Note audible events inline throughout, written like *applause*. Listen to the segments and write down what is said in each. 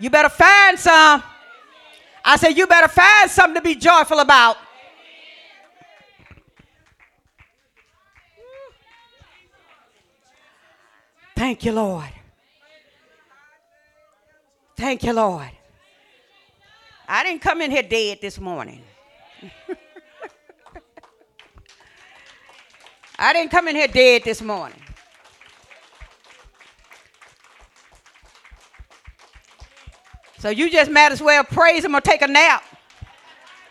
You better find some. I said, You better find something to be joyful about. Thank you, Lord. Thank you, Lord. I didn't come in here dead this morning. *laughs* I didn't come in here dead this morning. So you just might as well praise him or take a nap.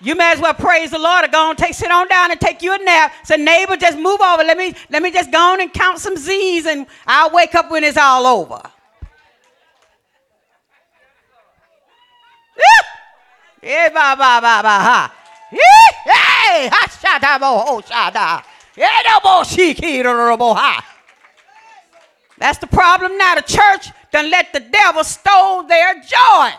You might as well praise the Lord or go on, take sit on down and take you a nap. Say, neighbor, just move over. Let me let me just go on and count some Z's and I'll wake up when it's all over. Yeah, ba ba ba ba ha. Hey, ha bo ho. Yeah, bo shiki bo ha. That's the problem now. The church done let the devil stole their joy.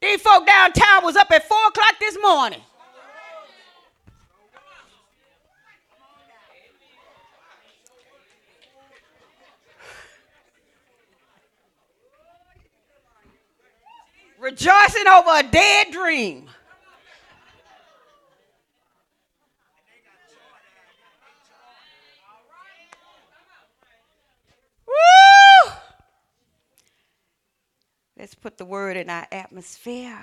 These folk downtown was up at 4 o'clock this morning. Rejoicing over a dead dream. Woo! Let's put the word in our atmosphere.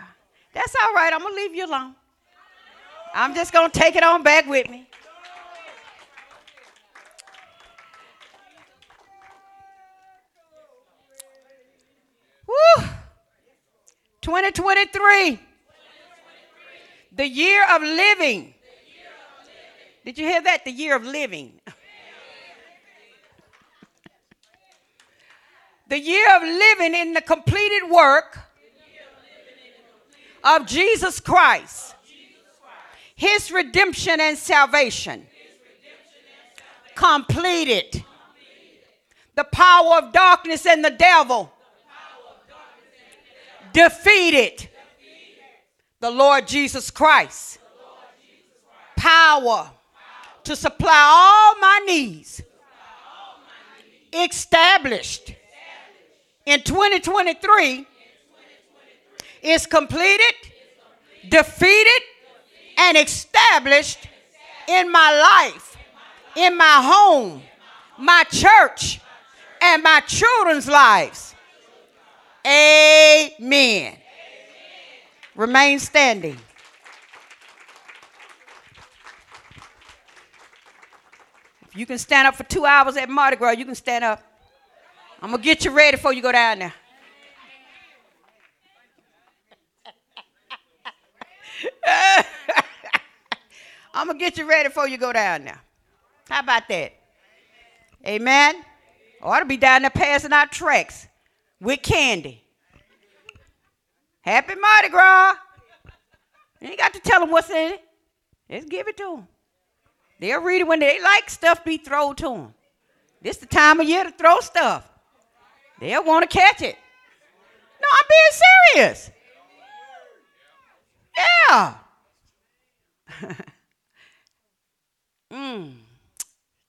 That's all right. I'm going to leave you alone. I'm just going to take it on back with me. Woo! 2023. The year of living. Did you hear that? The year of living. The year of living in the completed work of Jesus Christ, his redemption and salvation, completed. The power of darkness and the devil defeated. The Lord Jesus Christ, power to supply all my needs, established in 2023 is completed, defeated, and established in my life, in my home, my church, and my children's lives. Amen. Remain standing. If you can stand up for two hours at Mardi Gras, you can stand up. I'm going to get you ready before you go down there. I'm going to get you ready before you go down there. How about that? Amen. Ought to be down there passing out tracks with candy. Happy Mardi Gras. You ain't got to tell them what's in it. Just give it to them. They'll read it when they like stuff be thrown to them. This the time of year to throw stuff. They'll want to catch it. No, I'm being serious. Yeah. *laughs* mm.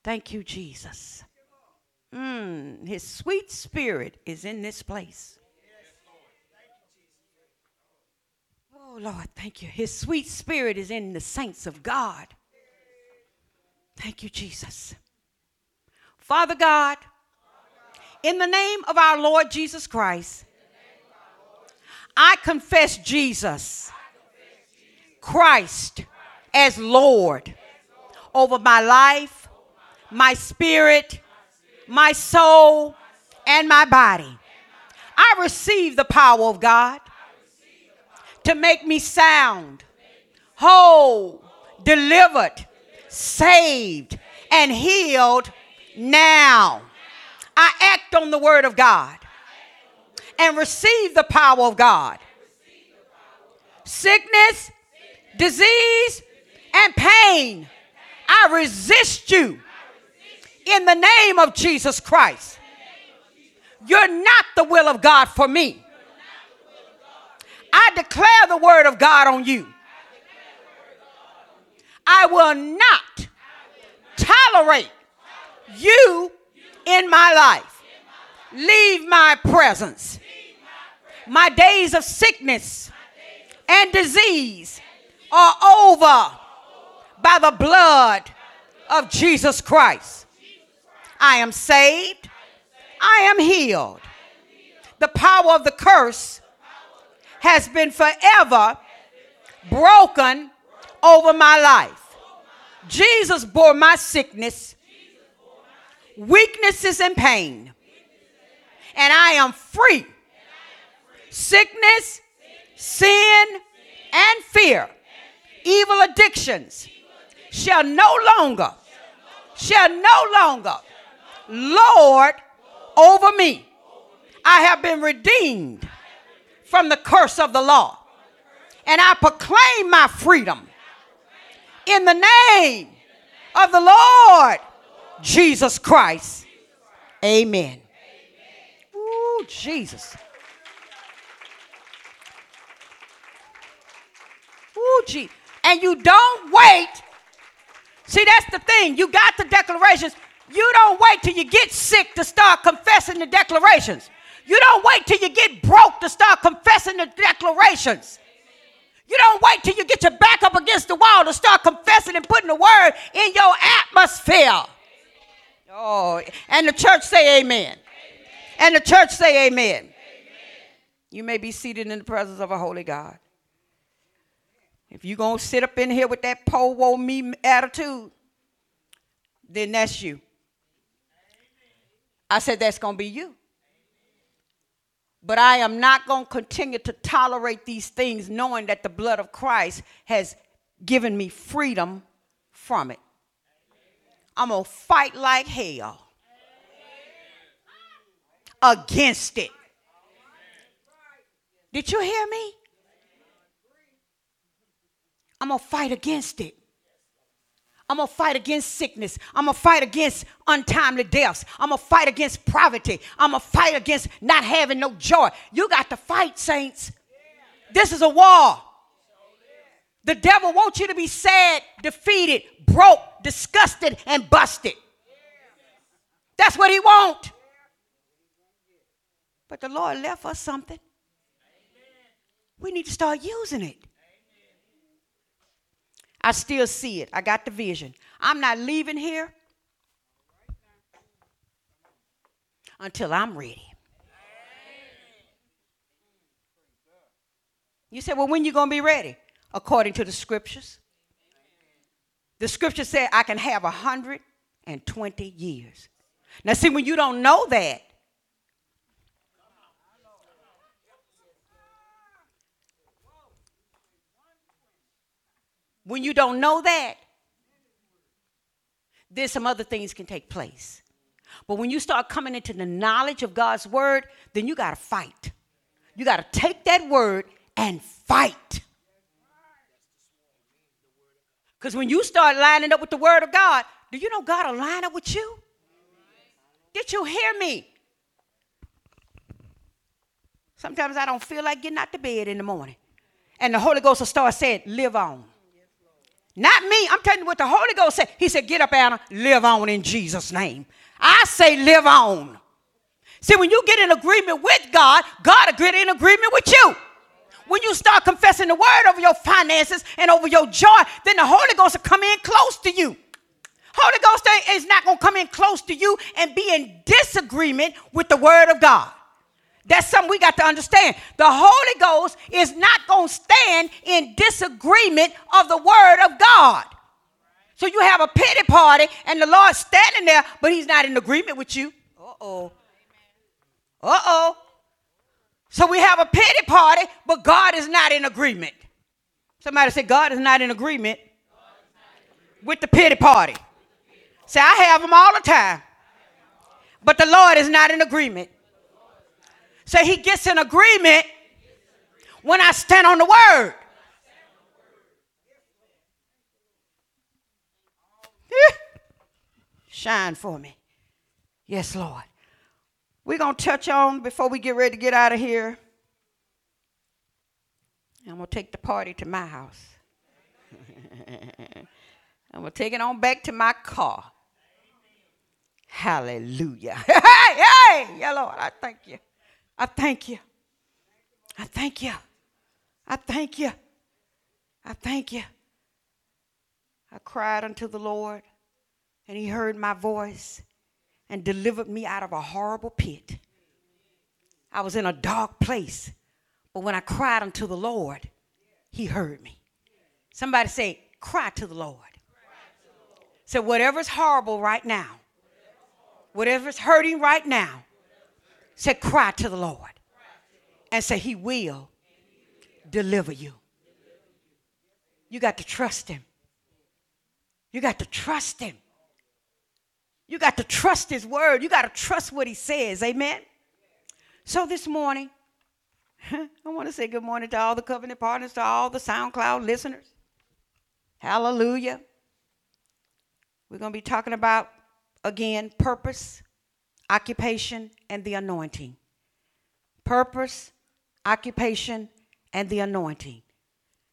Thank you, Jesus. Mm. His sweet spirit is in this place. Oh, Lord, thank you. His sweet spirit is in the saints of God. Thank you, Jesus. Father God, in the name of our Lord Jesus Christ, I confess Jesus Christ as Lord over my life, my spirit, my soul, and my body. I receive the power of God to make me sound, whole, delivered, saved, and healed now. I act on the word of God and receive the power of God. Sickness, disease, and pain, I resist you in the name of Jesus Christ. You're not the will of God for me. I declare the word of God on you. I will not tolerate you in my life. Leave my presence My days of sickness and disease are over by the blood of Jesus Christ. I am saved. I am healed. The power of the curse has been forever broken over my life. Jesus bore my sickness, weaknesses, and pain. And I am free. Sickness, sin, and fear, evil addictions shall no longer, shall no longer Lord over me. I have been redeemed from the curse of the law. And I proclaim my freedom in the name of the Lord Jesus Christ. Amen. Ooh, Jesus. Ooh, gee. And you don't wait. See, that's the thing. You got the declarations. You don't wait till you get sick to start confessing the declarations. You don't wait till you get broke to start confessing the declarations. You don't wait till you get your back up against the wall to start confessing and putting the word in your atmosphere. Oh, and the church say amen. amen. And the church say amen. amen. You may be seated in the presence of a holy God. If you're going to sit up in here with that po woe me attitude, then that's you. I said that's going to be you. But I am not going to continue to tolerate these things knowing that the blood of Christ has given me freedom from it. I'm going to fight like hell against it. Did you hear me? I'm going to fight against it. I'm going to fight against sickness. I'm going to fight against untimely deaths. I'm going to fight against poverty. I'm going to fight against not having no joy. You got to fight, saints. This is a war. The devil wants you to be sad, defeated, broke, disgusted, and busted. That's what he want. But the Lord left us something. We need to start using it. I still see it. I got the vision. I'm not leaving here until I'm ready. You said, well, when you going to be ready? According to the scriptures. The scripture said I can have 120 years. Now, see, when you don't know that, When you don't know that, then some other things can take place. But when you start coming into the knowledge of God's word, then you got to fight. You got to take that word and fight. Because when you start lining up with the word of God, do you know God will line up with you? Did you hear me? Sometimes I don't feel like getting out the bed in the morning. And the Holy Ghost will start saying, Live on. Not me. I'm telling you what the Holy Ghost said. He said, Get up, Anna, live on in Jesus' name. I say, Live on. See, when you get in agreement with God, God will get in agreement with you. When you start confessing the word over your finances and over your joy, then the Holy Ghost will come in close to you. Holy Ghost is not going to come in close to you and be in disagreement with the word of God. That's something we got to understand. The Holy Ghost is not going to stand in disagreement of the word of God. So you have a pity party and the Lord's standing there, but he's not in agreement with you. Uh-oh. Uh-oh. So we have a pity party, but God is not in agreement. Somebody say God is not in agreement with the pity party. Say I have them all the time. But the Lord is not in agreement. So he gets an agreement when I stand on the word. *laughs* Shine for me. Yes, Lord. We're going to touch on before we get ready to get out of here. I'm going to take the party to my house. *laughs* I'm going to take it on back to my car. Hallelujah. *laughs* Hey, hey, yeah, Lord, I thank you. I thank you. I thank you. I thank you. I thank you. I cried unto the Lord, and he heard my voice and delivered me out of a horrible pit. I was in a dark place, but when I cried unto the Lord, he heard me. Somebody say, cry to the Lord. So, whatever's horrible right now, whatever's hurting right now, say, cry to the Lord. And say, He will deliver you. You got to trust Him. You got to trust Him. You got to trust His word. You got to trust what He says. Amen. So this morning, *laughs* I want to say good morning to all the covenant partners, to all the SoundCloud listeners. Hallelujah. We're going to be talking about, again, purpose, occupation, and the anointing. Purpose, occupation, and the anointing.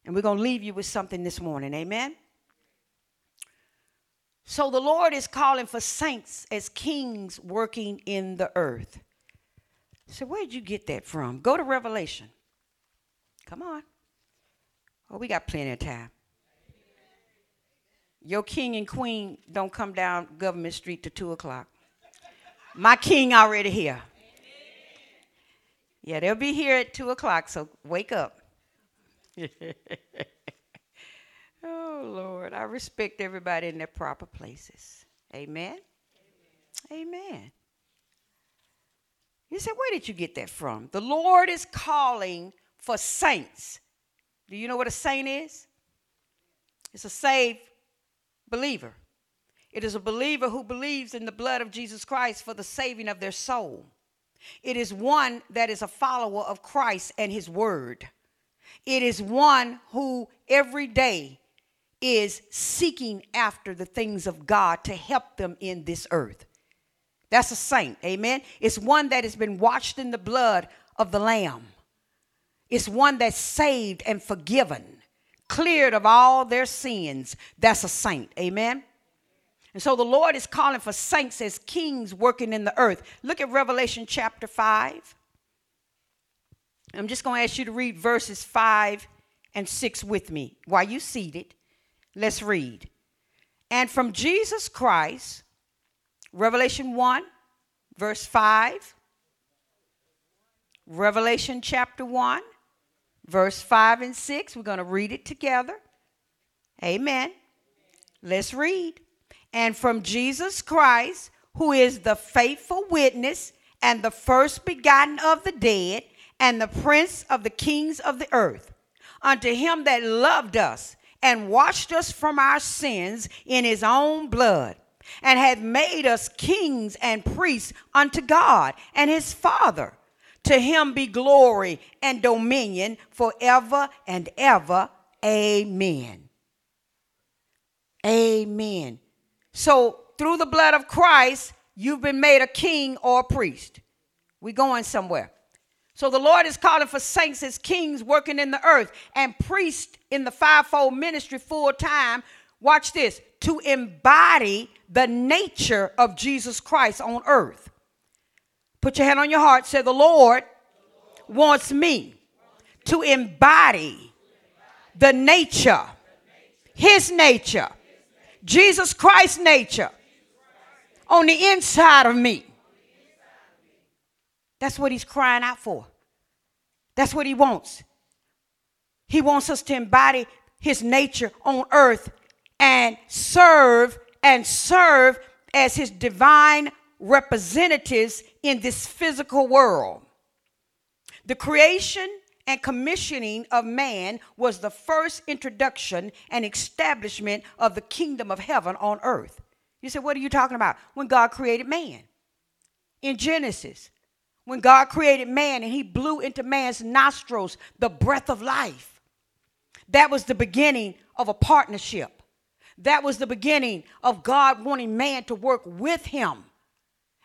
And we're going to leave you with something this morning. Amen. So the Lord is calling for saints as kings working in the earth. So where'd you get that from? Go to Revelation. Come on. Oh, we got plenty of time. Your king and queen don't come down Government Street to two o'clock. My king already here. Yeah, they'll be here at two o'clock, so wake up. *laughs* Lord. I respect everybody in their proper places. Amen. Amen. Amen. You say, where did you get that from? The Lord is calling for saints. Do you know what a saint is? It's a saved believer. It is a believer who believes in the blood of Jesus Christ for the saving of their soul. It is one that is a follower of Christ and his word. It is one who every day is seeking after the things of God to help them in this earth. That's a saint, amen. It's one that has been washed in the blood of the Lamb. It's one that's saved and forgiven, cleared of all their sins. That's a saint, amen. And so the Lord is calling for saints as kings working in the earth. Look at Revelation chapter 5. I'm just going to ask you to read verses 5 and 6 with me while you're seated. Let's read. And from Jesus Christ, Revelation 1, verse 5, Revelation chapter 1, verse 5 and 6. We're going to read it together. Amen. Let's read. And from Jesus Christ, who is the faithful witness and the first begotten of the dead and the prince of the kings of the earth, unto him that loved us and washed us from our sins in his own blood, and hath made us kings and priests unto God and his Father. To him be glory and dominion forever and ever. Amen. Amen. So, through the blood of Christ, you've been made a king or a priest. We're going somewhere. So the Lord is calling for saints as kings working in the earth and priests in the fivefold ministry full time. Watch this to embody the nature of Jesus Christ on earth. Put your hand on your heart. Say, The Lord wants me to embody the nature, His nature, Jesus Christ's nature on the inside of me. That's what he's crying out for. That's what he wants. He wants us to embody his nature on earth and serve and serve as his divine representatives in this physical world. The creation and commissioning of man was the first introduction and establishment of the kingdom of heaven on earth. You say, what are you talking about? When God created man. In Genesis, when God created man and he blew into man's nostrils the breath of life. That was the beginning of a partnership. That was the beginning of God wanting man to work with him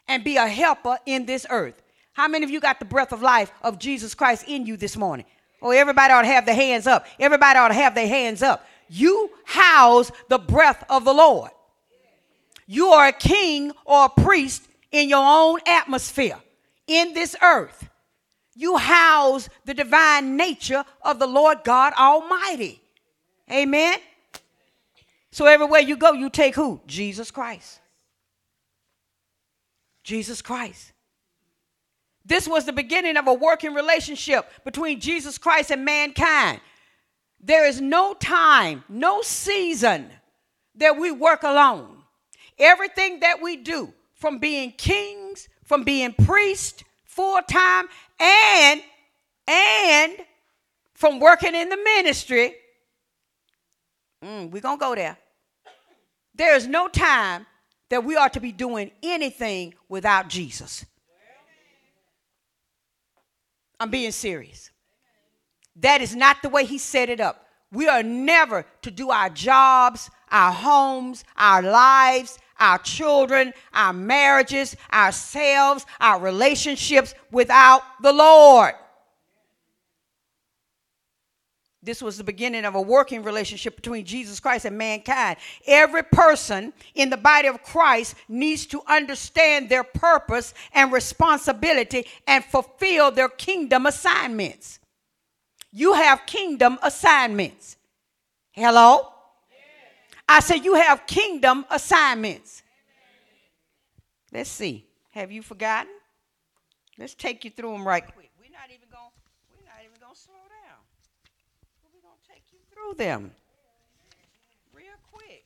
and be a helper in this earth. How many of you got the breath of life of Jesus Christ in you this morning? Oh, everybody ought to have their hands up. Everybody ought to have their hands up. You house the breath of the Lord. You are a king or a priest in your own atmosphere in this earth. you house the divine nature of the Lord God Almighty. Amen. So everywhere you go, you take who? Jesus Christ. Jesus Christ. This was the beginning of a working relationship between Jesus Christ and mankind. There is no time, no season that we work alone. Everything that we do, from being kings, from being priest full time, and and from working in the ministry, mm, we're gonna go there. There is no time that we are to be doing anything without Jesus. I'm being serious. That is not the way he set it up. We are never to do our jobs, our homes, our lives, our children, our marriages, ourselves, our relationships without the Lord. This was the beginning of a working relationship between Jesus Christ and mankind. Every person in the body of Christ needs to understand their purpose and responsibility and fulfill their kingdom assignments. You have kingdom assignments. Hello? I said, You have kingdom assignments. Let's see. Have you forgotten? Let's take you through them right quick. We're not even going we're not even going to slow down. We're going to take you through them real quick.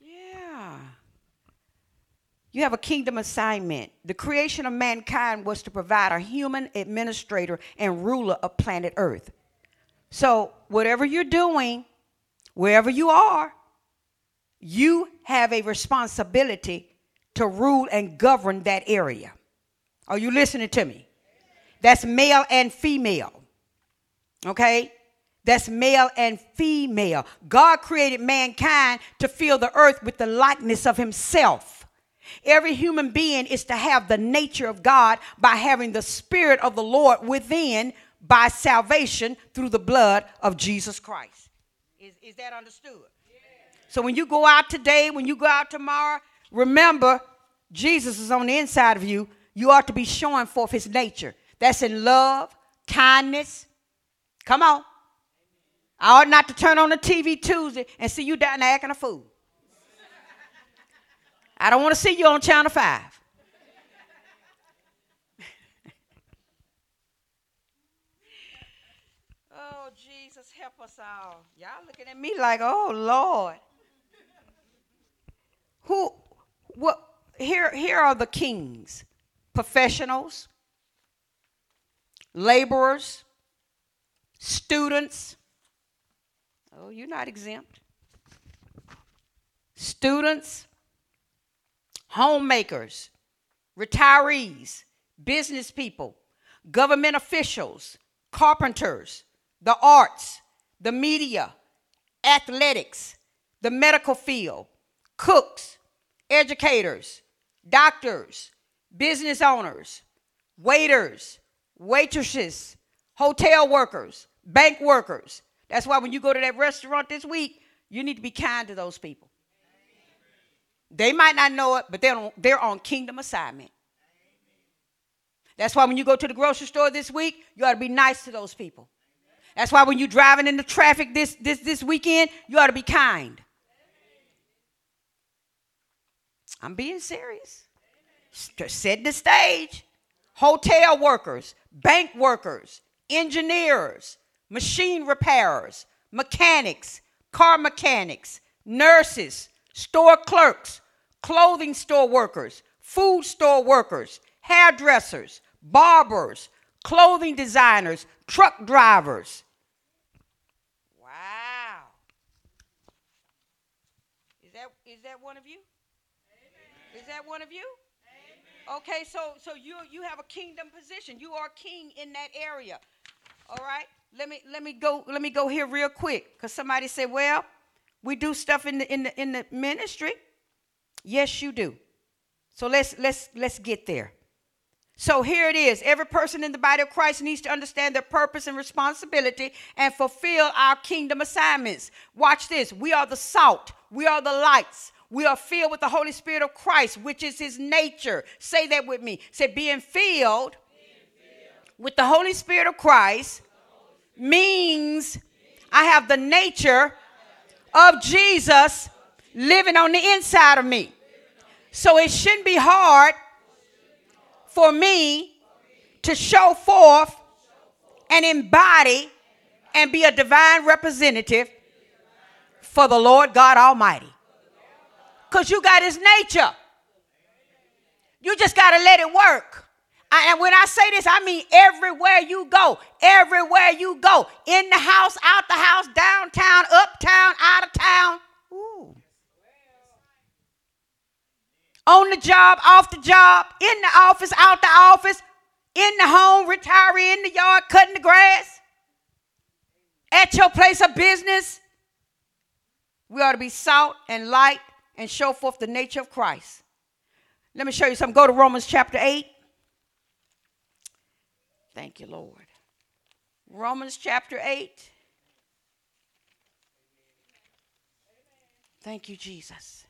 Yeah. Yeah. You have a kingdom assignment. The creation of mankind was to provide a human administrator and ruler of planet Earth. So, whatever you're doing, wherever you are, you have a responsibility to rule and govern that area. Are you listening to me? That's male and female. Okay? That's male and female. God created mankind to fill the earth with the likeness of himself. Every human being is to have the nature of God by having the Spirit of the Lord within by salvation through the blood of Jesus Christ. Is, is that understood? So when you go out today, when you go out tomorrow, remember Jesus is on the inside of you. You ought to be showing forth his nature. That's in love, kindness. Come on. I ought not to turn on the TV Tuesday and see you down there acting a fool. I don't want to see you on Channel 5. oh, Jesus, help us all. Y'all looking at me like, oh, Lord. Who, what, here, here are the kings professionals, laborers, students. Oh, you're not exempt. Students, homemakers, retirees, business people, government officials, carpenters, the arts, the media, athletics, the medical field, cooks, educators, doctors, business owners, waiters, waitresses, hotel workers, bank workers. That's why when you go to that restaurant this week, you need to be kind to those people. They might not know it, but they're on, they're on kingdom assignment. That's why when you go to the grocery store this week, you ought to be nice to those people. That's why when you're driving in the traffic this, this, this weekend, you ought to be kind. I'm being serious. Set the stage. Hotel workers, bank workers, engineers, machine repairers, mechanics, car mechanics, nurses, store clerks, clothing store workers, food store workers, hairdressers, barbers, clothing designers, truck drivers. Wow. Is that is that one of you? Amen. Is that one of you? Amen. Okay, so so you you have a kingdom position. You are king in that area. All right? Let me let me go let me go here real quick cuz somebody said, "Well, we do stuff in the in the in the ministry. Yes, you do. So let's let's let's get there. So here it is. Every person in the body of Christ needs to understand their purpose and responsibility and fulfill our kingdom assignments. Watch this. We are the salt. We are the lights. We are filled with the Holy Spirit of Christ, which is his nature. Say that with me. Say, being filled, with the Holy Spirit of Christ means I have the nature of Jesus living on the inside of me. So it shouldn't be hard for me to show forth and embody and be a divine representative for the Lord God Almighty. Because you got his nature. You just got to let it work. And when I say this, I mean everywhere you go, everywhere you go, in the house, out the house, downtown, uptown, out of town. Ooh. On the job, off the job, in the office, out the office, in the home, retiring in the yard, cutting the grass, at your place of business. We ought to be salt and light and show forth the nature of Christ. Let me show you something. Go to Romans chapter 8. Thank you, Lord. Romans chapter 8. Thank you, Jesus.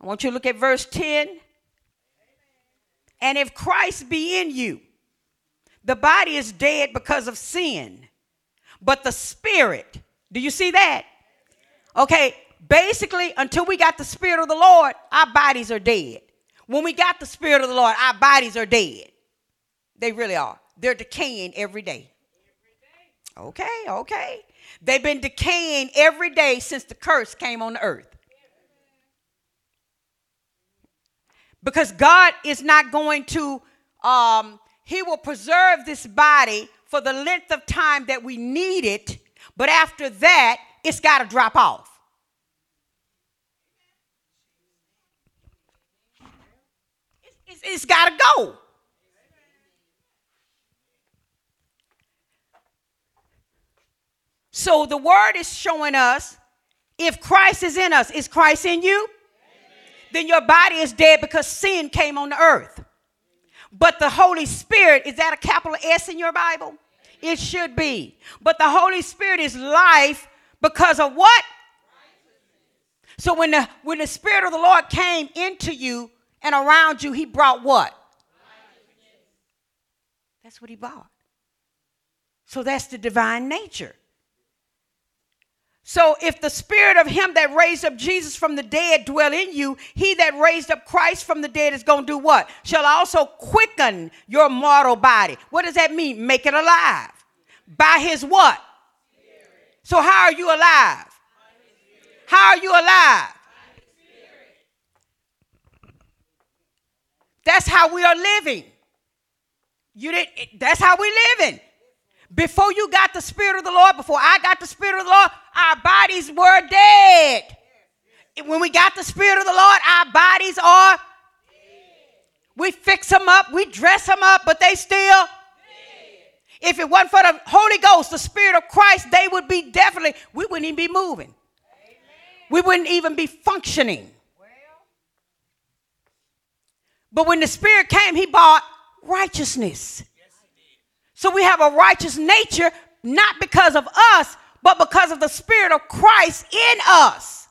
I want you to look at verse 10. And if Christ be in you, the body is dead because of sin, but the spirit, do you see that? Okay, basically, until we got the spirit of the Lord, our bodies are dead. When we got the spirit of the Lord, our bodies are dead. They really are. They're decaying every day. Okay, okay. They've been decaying every day since the curse came on the earth. Because God is not going to, um, He will preserve this body for the length of time that we need it, but after that, it's got to drop off. it's, it's, it's got to go. So the word is showing us if Christ is in us, is Christ in you? Then your body is dead because sin came on the earth. But the Holy Spirit, is that a capital S in your Bible? It should be. But the Holy Spirit is life because of what? So when the when the Spirit of the Lord came into you and around you, he brought what? That's what he brought. So that's the divine nature. So if the spirit of him that raised up Jesus from the dead dwell in you, he that raised up Christ from the dead is going to do what? Shall also quicken your mortal body. What does that mean? Make it alive. By his what? So how are you alive? How are you alive? That's how we are living. You didn't that's how we're living. Before you got the Spirit of the Lord, before I got the Spirit of the Lord, our bodies were dead. When we got the Spirit of the Lord, our bodies are. We fix them up, we dress them up, but they still. If it wasn't for the Holy Ghost, the Spirit of Christ, they would be definitely, we wouldn't even be moving. We wouldn't even be functioning. But when the Spirit came, He brought righteousness. So we have a righteous nature, not because of us, but because of the Spirit of Christ in us.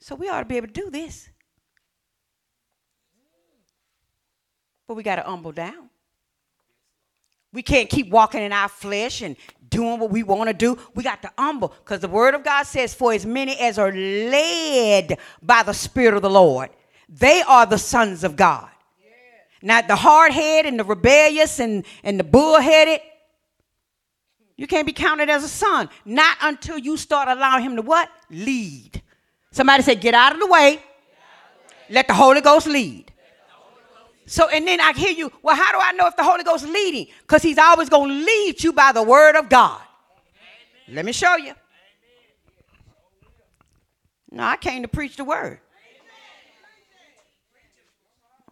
So we ought to be able to do this. But we got to humble down. We can't keep walking in our flesh and doing what we want to do. We got to humble because the word of God says, For as many as are led by the Spirit of the Lord, they are the sons of God. Not the hard head and the rebellious and, and the bullheaded. You can't be counted as a son. Not until you start allowing him to what? Lead. Somebody say, get out of the way. Let the Holy Ghost lead. So, and then I hear you, well, how do I know if the Holy Ghost is leading? Because he's always going to lead you by the word of God. Let me show you. No, I came to preach the word.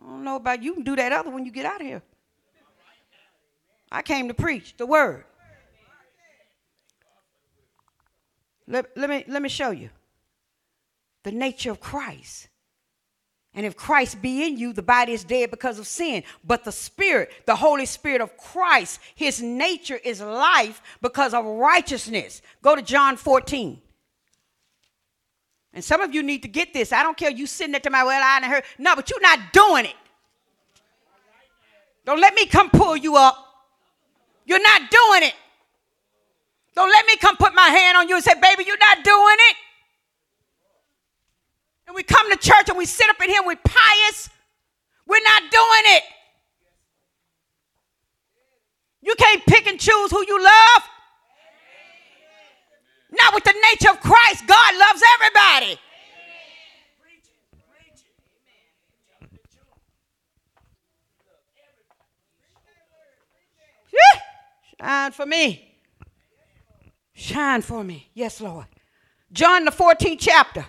I don't know about you can do that other when you get out of here. I came to preach the word. Let, let, me, let me show you the nature of Christ. And if Christ be in you, the body is dead because of sin. But the Spirit, the Holy Spirit of Christ, his nature is life because of righteousness. Go to John 14. And some of you need to get this. I don't care you sitting there to my well, I and heard. No, but you're not doing it. Don't let me come pull you up. You're not doing it. Don't let me come put my hand on you and say, baby, you're not doing it. And we come to church and we sit up in here and we're pious. We're not doing it. You can't pick and choose who you love. Not with the nature of Christ. God loves everybody. Shine for me. Shine for me. Yes, Lord. John, the 14th chapter.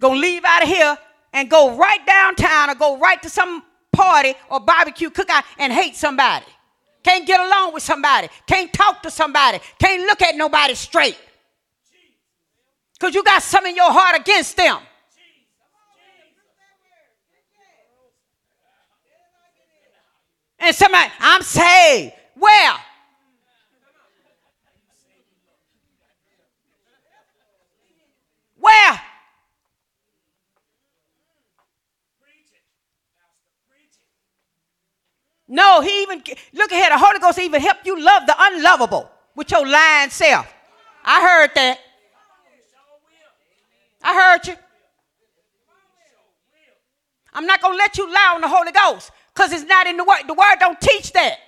Gonna leave out of here and go right downtown or go right to some party or barbecue cookout and hate somebody. Can't get along with somebody. Can't talk to somebody. Can't look at nobody straight. Because you got some in your heart against them. And somebody, I'm saved. Where? Where? No, he even, look ahead, the Holy Ghost even help you love the unlovable with your lying self. I heard that. I heard you. I'm not going to let you lie on the Holy Ghost because it's not in the Word. The Word don't teach that.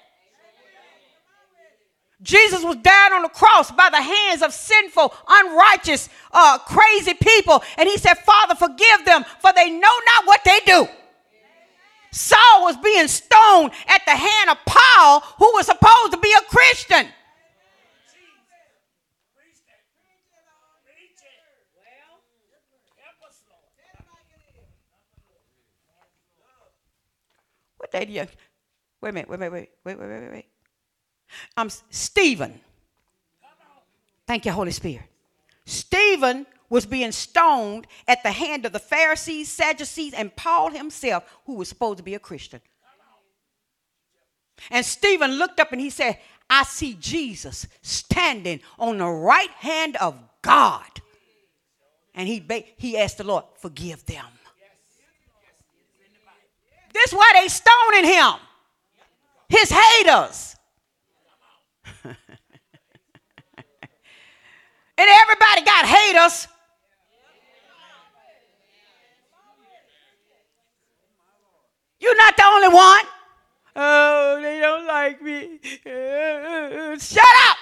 Jesus was down on the cross by the hands of sinful, unrighteous, uh, crazy people. And he said, Father, forgive them, for they know not what they do. Saul was being stoned at the hand of Paul, who was supposed to be a Christian. What day do you? Wait a minute, wait, wait, wait, wait, wait, wait, wait. I'm Stephen. Thank you, Holy Spirit. Stephen was being stoned at the hand of the Pharisees, Sadducees, and Paul himself, who was supposed to be a Christian. And Stephen looked up and he said, I see Jesus standing on the right hand of God. And he, he asked the Lord, forgive them. This why they stoning him. His haters. *laughs* and everybody got haters. You're not the only one. Oh, they don't like me. Shut up.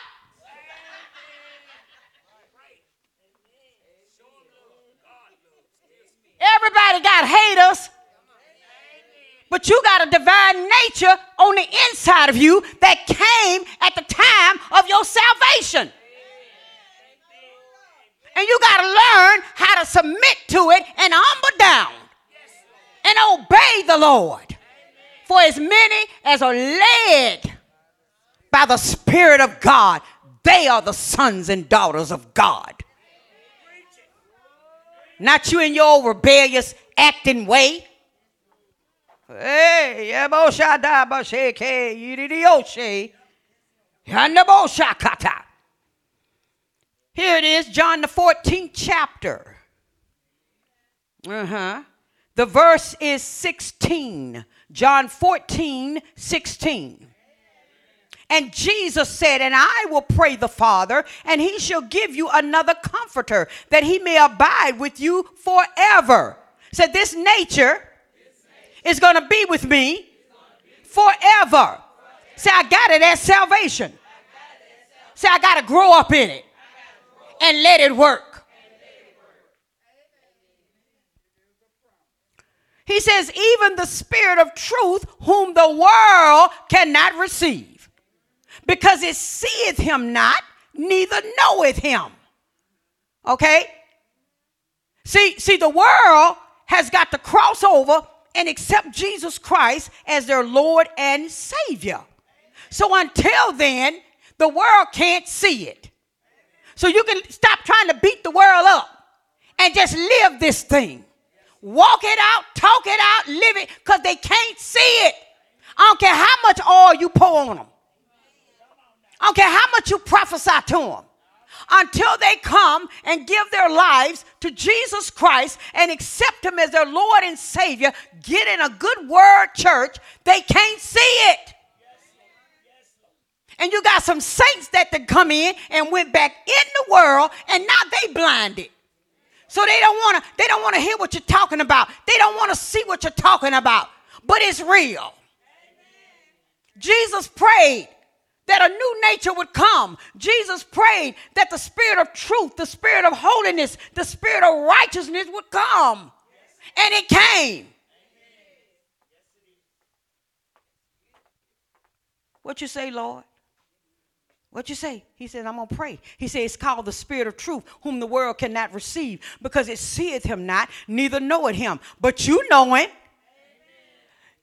Everybody got haters. But you got a divine nature on the inside of you that came at the time of your salvation. And you got to learn how to submit to it and humble down and obey the Lord. For as many as are led by the Spirit of God, they are the sons and daughters of God. Not you in your rebellious acting way. Hey, Here it is, John the 14th chapter. Uh huh. The verse is 16. John 14, 16. And Jesus said, And I will pray the Father, and he shall give you another comforter, that he may abide with you forever. Said, so This nature is going to be with me forever. Say, I got it as salvation. Say, I got to grow up in it and let it work. He says, even the Spirit of truth, whom the world cannot receive, because it seeth him not, neither knoweth him. Okay? See, see, the world has got to cross over and accept Jesus Christ as their Lord and Savior. So until then, the world can't see it. So you can stop trying to beat the world up and just live this thing. Walk it out, talk it out, live it, because they can't see it. I don't care how much oil you pour on them. I don't care how much you prophesy to them. Until they come and give their lives to Jesus Christ and accept Him as their Lord and Savior, get in a good word church, they can't see it. And you got some saints that to come in and went back in the world and now they blinded. So they don't want to they don't want to hear what you're talking about. They don't want to see what you're talking about. But it's real. Jesus prayed that a new nature would come. Jesus prayed that the spirit of truth, the spirit of holiness, the spirit of righteousness would come. And it came. What you say, Lord? What you say? He said, I'm to pray. He said, It's called the Spirit of truth, whom the world cannot receive, because it seeth him not, neither knoweth him. But you know him.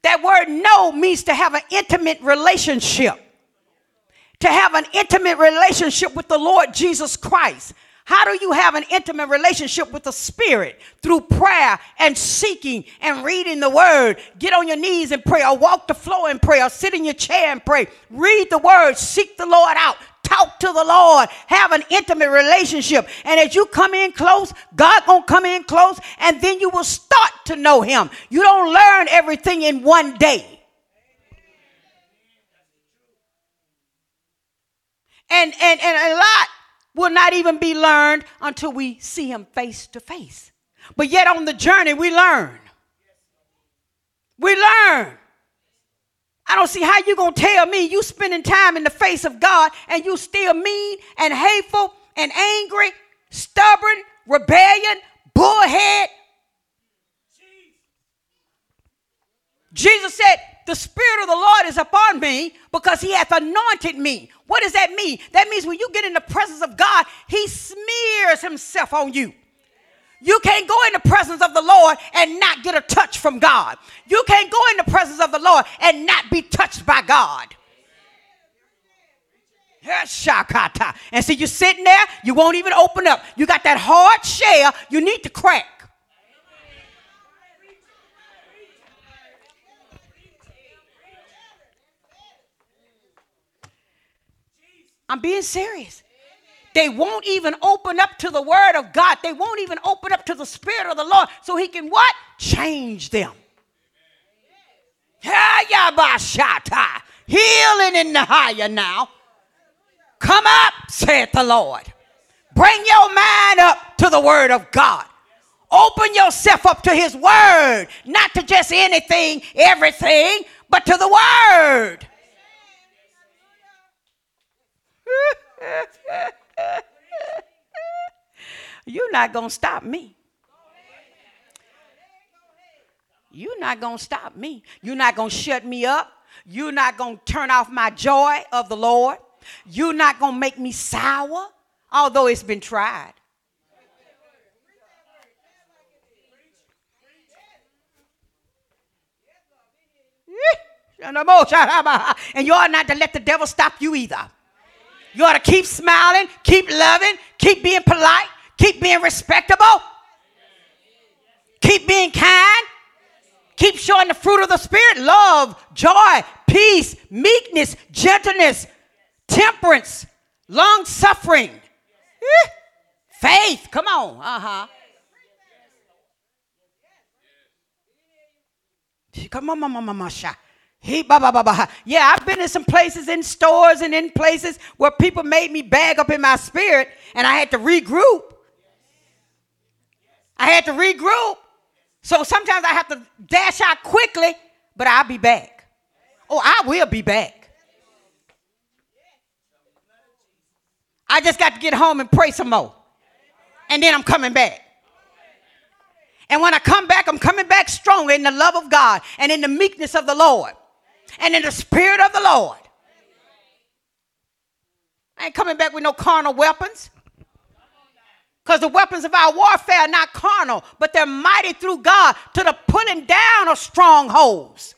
That word know means to have an intimate relationship. To have an intimate relationship with the Lord Jesus Christ. How do you have an intimate relationship with the Spirit? Through prayer and seeking and reading the Word. Get on your knees and pray, or walk the floor and pray, or sit in your chair and pray. Read the Word, seek the Lord out, talk to the Lord, have an intimate relationship. And as you come in close, God gonna come in close, and then you will start to know Him. You don't learn everything in one day. And and and a lot will not even be learned until we see him face to face. But yet on the journey, we learn. We learn. I don't see how you're going to tell me you spending time in the face of God and you still mean and hateful and angry, stubborn, rebellion, bullhead. Jesus said, the Spirit of the Lord is upon me because he hath anointed me what does that mean? That means when you get in the presence of God, He smears Himself on you. You can't go in the presence of the Lord and not get a touch from God. You can't go in the presence of the Lord and not be touched by God. And see, you're sitting there, you won't even open up. You got that hard shell you need to crack. I'm being serious. They won't even open up to the word of God. They won't even open up to the spirit of the Lord so he can what? Change them. Healing in the higher now. Come up, saith the Lord. Bring your mind up to the word of God. Open yourself up to his word, not to just anything, everything, but to the word. *laughs* You're not going to stop me. You're not going to stop me. You're not going to shut me up. You're not going to turn off my joy of the Lord. You're not going to make me sour, although it's been tried. *laughs* And you ought not to let the devil stop you either. You ought to keep smiling, keep loving, keep being polite, keep being respectable, keep being kind, keep showing the fruit of the Spirit love, joy, peace, meekness, gentleness, temperance, long suffering, faith. Come on. Uh huh. Come on, mama, mama, mama. He, bah, bah, bah, bah. Yeah, I've been in some places, in stores and in places where people made me bag up in my spirit and I had to regroup. I had to regroup. So sometimes I have to dash out quickly, but I'll be back. Oh, I will be back. I just got to get home and pray some more. And then I'm coming back. And when I come back, I'm coming back stronger in the love of God and in the meekness of the Lord and in the spirit of the Lord. I ain't coming back with no carnal weapons. Because the weapons of our warfare are not carnal, but they're mighty through God to the pulling down of strongholds,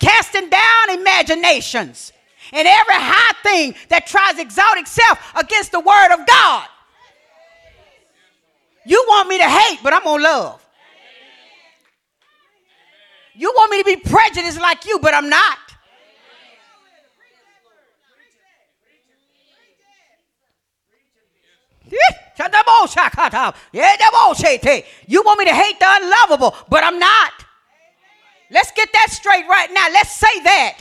casting down imaginations, and every high thing that tries to exalt itself against the word of God. You want me to hate, but I'm going to love. You want me to be prejudiced like you, but I'm not. You want me to hate the unlovable, but I'm not. Let's get that straight right now. Let's say that.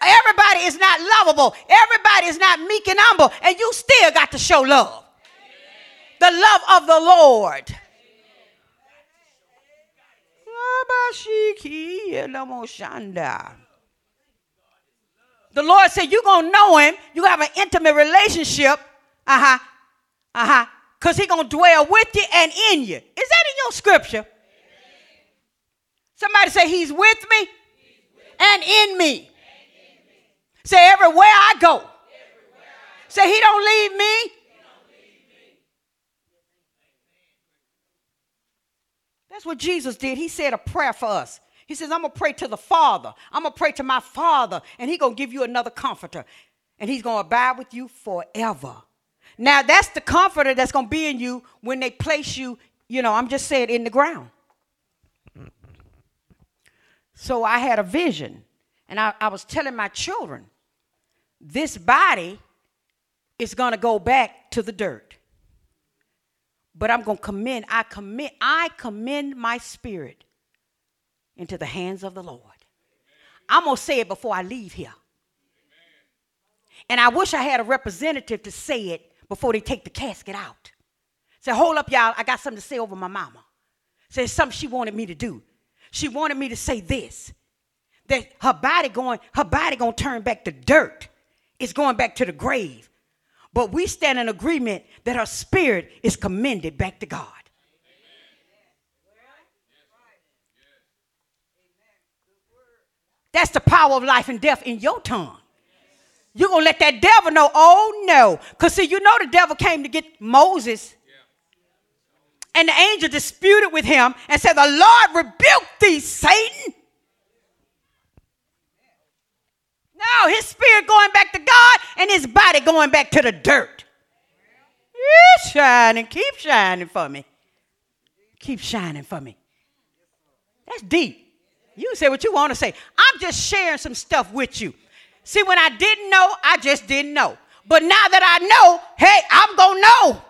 Everybody is not lovable. Everybody is not meek and humble, and you still got to show love. The love of the Lord. The Lord said, You're going to know Him. You have an intimate relationship. Uh huh. Uh huh. Because He's going to dwell with you and in you. Is that in your scripture? Somebody say, He's with me and in me. Say, everywhere I go. Say, He don't leave me. That's what Jesus did. He said a prayer for us. He says, I'm going to pray to the Father. I'm going to pray to my Father, and He's going to give you another comforter. And He's going to abide with you forever. Now, that's the comforter that's going to be in you when they place you, you know, I'm just saying, in the ground. So I had a vision, and I, I was telling my children, this body is going to go back to the dirt. But I'm going to commend, I commend, I commend my spirit into the hands of the Lord. I'm going to say it before I leave here. And I wish I had a representative to say it before they take the casket out. Say, hold up, y'all. I got something to say over my mama. Say something she wanted me to do. She wanted me to say this. That her body going, her body gonna turn back to dirt. It's going back to the grave. But we stand in agreement that her spirit is commended back to God. That's the power of life and death in your tongue. You're going to let that devil know, oh no. Because see, you know the devil came to get Moses. And the angel disputed with him and said, The Lord rebuked thee, Satan. No, his spirit going back to God and his body going back to the dirt. He's shining. Keep shining for me. Keep shining for me. That's deep. You say what you want to say. I'm just sharing some stuff with you. See, when I didn't know, I just didn't know. But now that I know, hey, I'm going to know.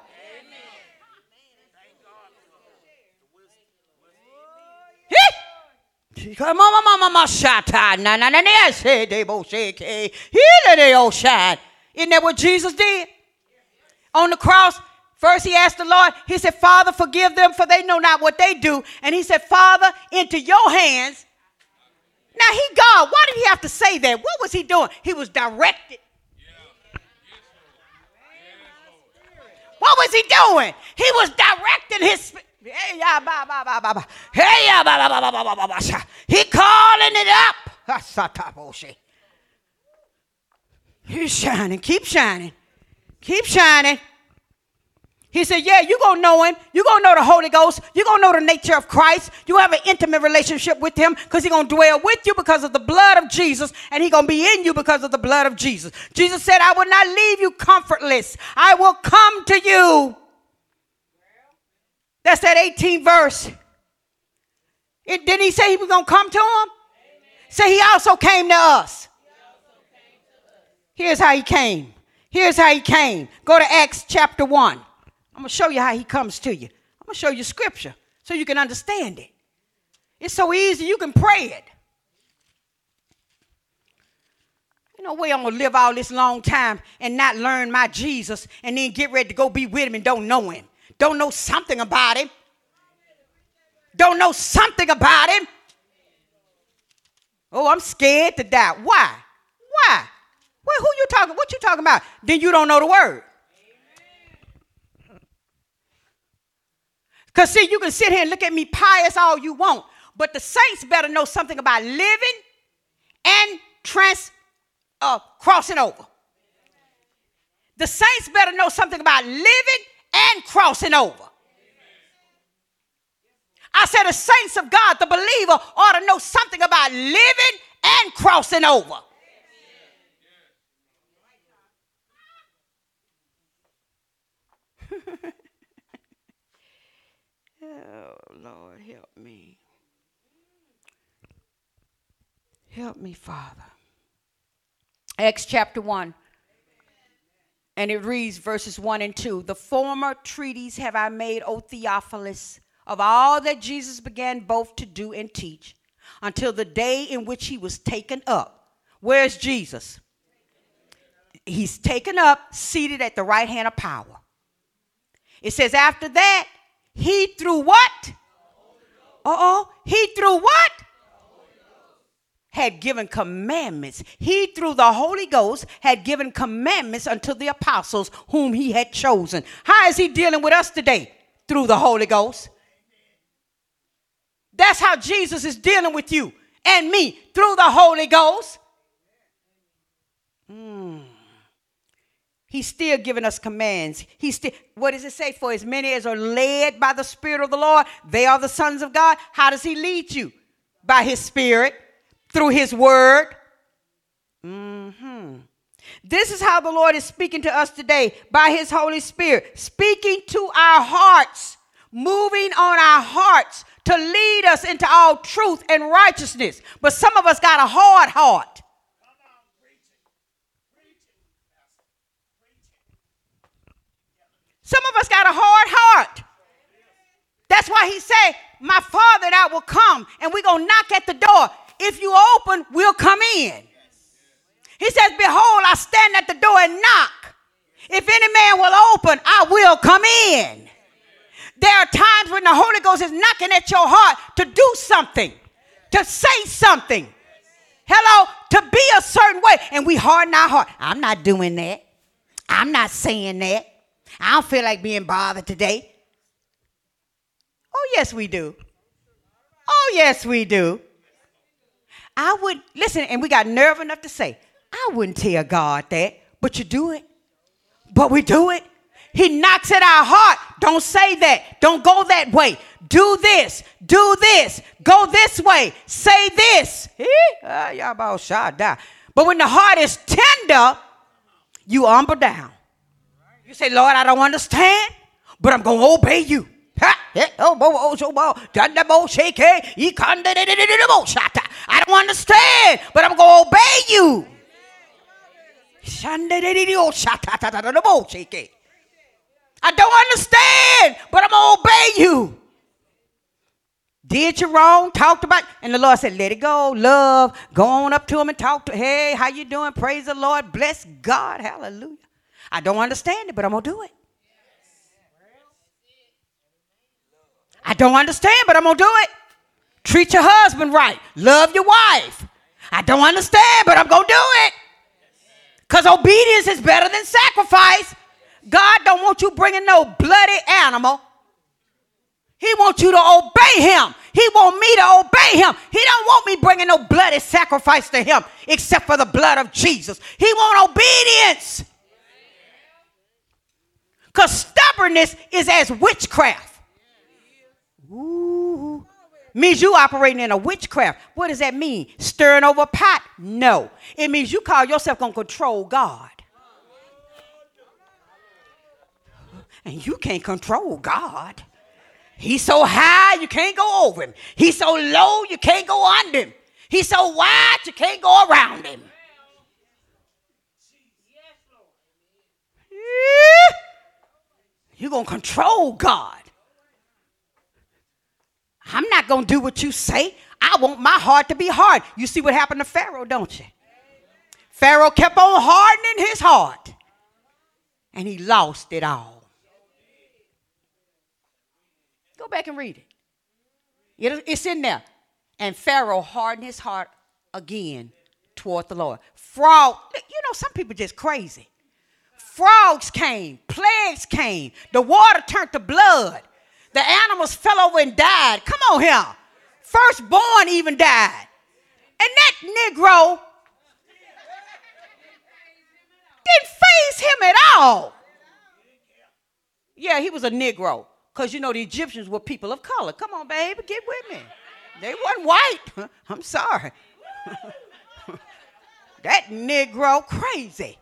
Come on, mama, mama, shata, na na na na, say they both say, he they all shine. Isn't that what Jesus did on the cross? First, he asked the Lord, he said, Father, forgive them, for they know not what they do. And he said, Father, into your hands now he God. Why did he have to say that? What was he doing? He was directed. What was he doing? He was directing his Hey, ba, ba, ba, ba, ba. Hey, yeah, ba, ba, ba, ba, ba, ba, ba. He calling it up. He's shining. Keep shining. Keep shining. He said, Yeah, you're going to know him. You're going to know the Holy Ghost. You're going to know the nature of Christ. You have an intimate relationship with him because he's going to dwell with you because of the blood of Jesus and he's going to be in you because of the blood of Jesus. Jesus said, I will not leave you comfortless. I will come to you. That's that 18th verse. It, didn't he say he was going to come to him? Say he also came to us. Here's how he came. Here's how he came. Go to Acts chapter 1. I'm going to show you how he comes to you. I'm going to show you scripture so you can understand it. It's so easy, you can pray it. You know, way I'm going to live all this long time and not learn my Jesus and then get ready to go be with him and don't know him. Don't know something about him. Don't know something about him. Oh, I'm scared to die. Why? Why? Well, who you talking? What you talking about? Then you don't know the word. Because, see, you can sit here and look at me pious all you want, but the saints better know something about living and trans, uh, crossing over. The saints better know something about living and crossing over. I said, the saints of God, the believer, ought to know something about living and crossing over. *laughs* Oh, Lord, help me. Help me, Father. Acts chapter 1. And it reads verses 1 and 2 The former treaties have I made, O Theophilus, of all that Jesus began both to do and teach, until the day in which he was taken up. Where's Jesus? He's taken up, seated at the right hand of power. It says, after that, he through what? Uh oh. He through what? Had given commandments. He, through the Holy Ghost, had given commandments unto the apostles whom he had chosen. How is he dealing with us today? Through the Holy Ghost. That's how Jesus is dealing with you and me through the Holy Ghost. Mm. He's still giving us commands. He's still, what does it say? For as many as are led by the Spirit of the Lord, they are the sons of God. How does He lead you? By His Spirit, through His Word. Mm-hmm. This is how the Lord is speaking to us today by His Holy Spirit, speaking to our hearts, moving on our hearts to lead us into all truth and righteousness. But some of us got a hard heart. Some of us got a hard heart. That's why he said, My father and I will come and we're going to knock at the door. If you open, we'll come in. He says, Behold, I stand at the door and knock. If any man will open, I will come in. There are times when the Holy Ghost is knocking at your heart to do something, to say something. Hello, to be a certain way. And we harden our heart. I'm not doing that. I'm not saying that. I don't feel like being bothered today. Oh, yes, we do. Oh, yes, we do. I would, listen, and we got nerve enough to say, I wouldn't tell God that, but you do it. But we do it. He knocks at our heart. Don't say that. Don't go that way. Do this. Do this. Go this way. Say this. Ah, but when the heart is tender, you humble down. You say, Lord, I don't understand, but I'm going to obey you. I don't understand, but I'm going to obey you. I don't understand, but I'm going to obey you. Did you wrong, talked about, and the Lord said, let it go, love. Go on up to him and talk to, hey, how you doing? Praise the Lord. Bless God. Hallelujah. I don't understand it, but I'm going to do it. I don't understand, but I'm going to do it. Treat your husband right. Love your wife. I don't understand, but I'm going to do it. Because obedience is better than sacrifice. God don't want you bringing no bloody animal. He wants you to obey him. He want me to obey him. He don't want me bringing no bloody sacrifice to him except for the blood of Jesus. He want obedience. Because stubbornness is as witchcraft. Ooh. Means you operating in a witchcraft. What does that mean? Stirring over a pot? No. It means you call yourself to control God. And you can't control God. He's so high, you can't go over him. He's so low, you can't go under him. He's so wide, you can't go around him. You're going to control God. I'm not going to do what you say. I want my heart to be hard. You see what happened to Pharaoh, don't you? Pharaoh kept on hardening his heart and he lost it all. Go back and read it. It's in there. And Pharaoh hardened his heart again toward the Lord. Fraud, you know, some people just crazy. Frogs came, plagues came, the water turned to blood, the animals fell over and died. Come on here. Firstborn even died. And that Negro didn't faze him at all. Yeah, he was a Negro. Because you know the Egyptians were people of color. Come on, baby, get with me. They weren't white. *laughs* I'm sorry. *laughs* that Negro crazy.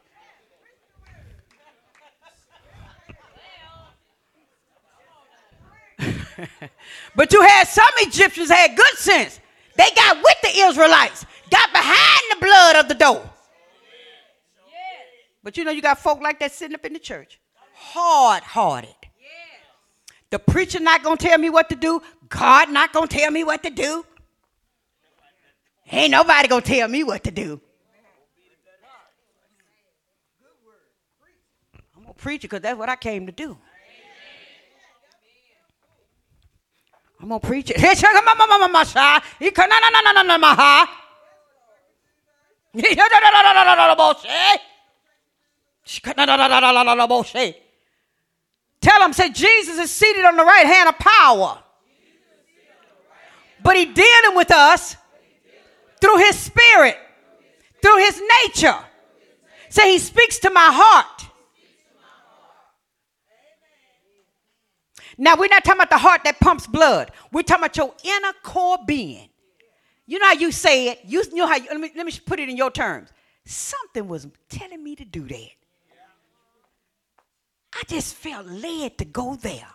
*laughs* but you had some Egyptians had good sense. They got with the Israelites. got behind the blood of the door. But you know, you got folk like that sitting up in the church, hard hearted. The preacher not gonna tell me what to do. God not gonna tell me what to do. Ain't nobody gonna tell me what to do. I'm gonna preach it because that's what I came to do. I'm gonna preach it. Tell them, say, Jesus is seated on the right hand of power. But he dealing with us through his spirit, through his nature. Say, he speaks to my heart. Now, we're not talking about the heart that pumps blood. We're talking about your inner core being. You know how you say it? You know how you, let me, let me put it in your terms. Something was telling me to do that. I just felt led to go there.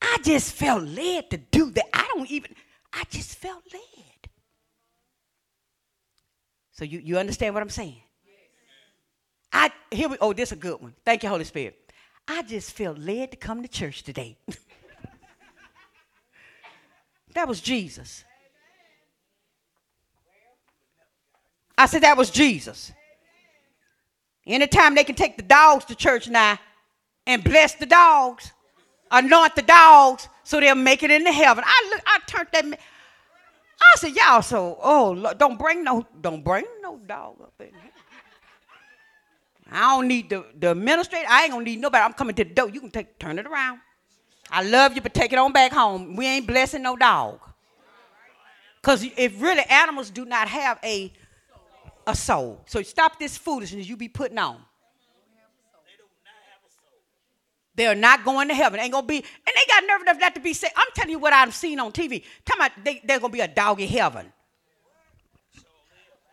I just felt led to do that. I don't even, I just felt led. So you, you understand what I'm saying? I here we oh, this is a good one. Thank you, Holy Spirit. I just felt led to come to church today. *laughs* that was Jesus. I said that was Jesus. Anytime they can take the dogs to church now and bless the dogs, anoint the dogs so they'll make it into heaven. I look, I turned that. I said, y'all so oh don't bring no don't bring no dog up in here. I don't need the, the administrator. I ain't gonna need nobody. I'm coming to the door. You can take turn it around. I love you, but take it on back home. We ain't blessing no dog. Because if really animals do not have a a soul. So stop this foolishness you be putting on. They're not going to heaven. Ain't gonna be, and they got nerve enough not to be said. I'm telling you what I've seen on TV. Tell me they, they're gonna be a dog in heaven.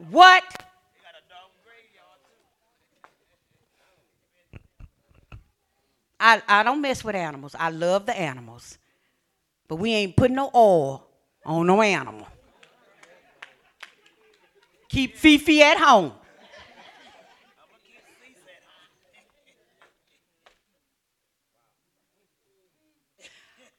What? I, I don't mess with animals. I love the animals. But we ain't putting no oil on no animal. Keep Fifi at home.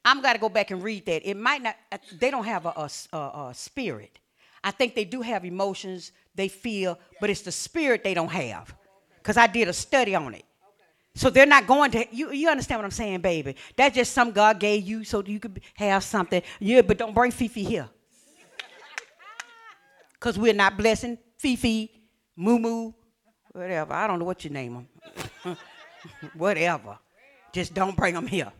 I'm to go back and read that. It might not, uh, they don't have a, a, a, a, spirit. I think they do have emotions, they feel, but it's the spirit they don't have. Because I did a study on it. So they're not going to, you, you understand what I'm saying, baby? That's just some God gave you so you could have something. Yeah, but don't bring Fifi here. *laughs* Because we're not blessing Fifi, Moo Moo, whatever. I don't know what you name them. *laughs* whatever. Just don't bring them here.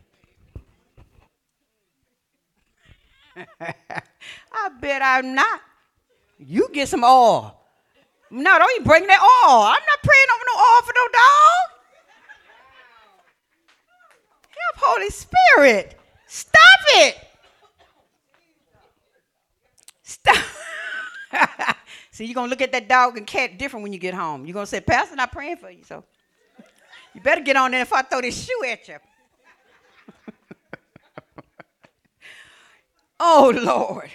*laughs* I bet I'm not. You get some oil. No, don't even bring that oil. I'm not praying over no oil for no dog. Holy Spirit. Stop it. Stop. *laughs* See, you're going to look at that dog and cat different when you get home. You're going to say, Pastor, not praying for you. So you better get on there if I throw this shoe at you. *laughs* oh, Lord.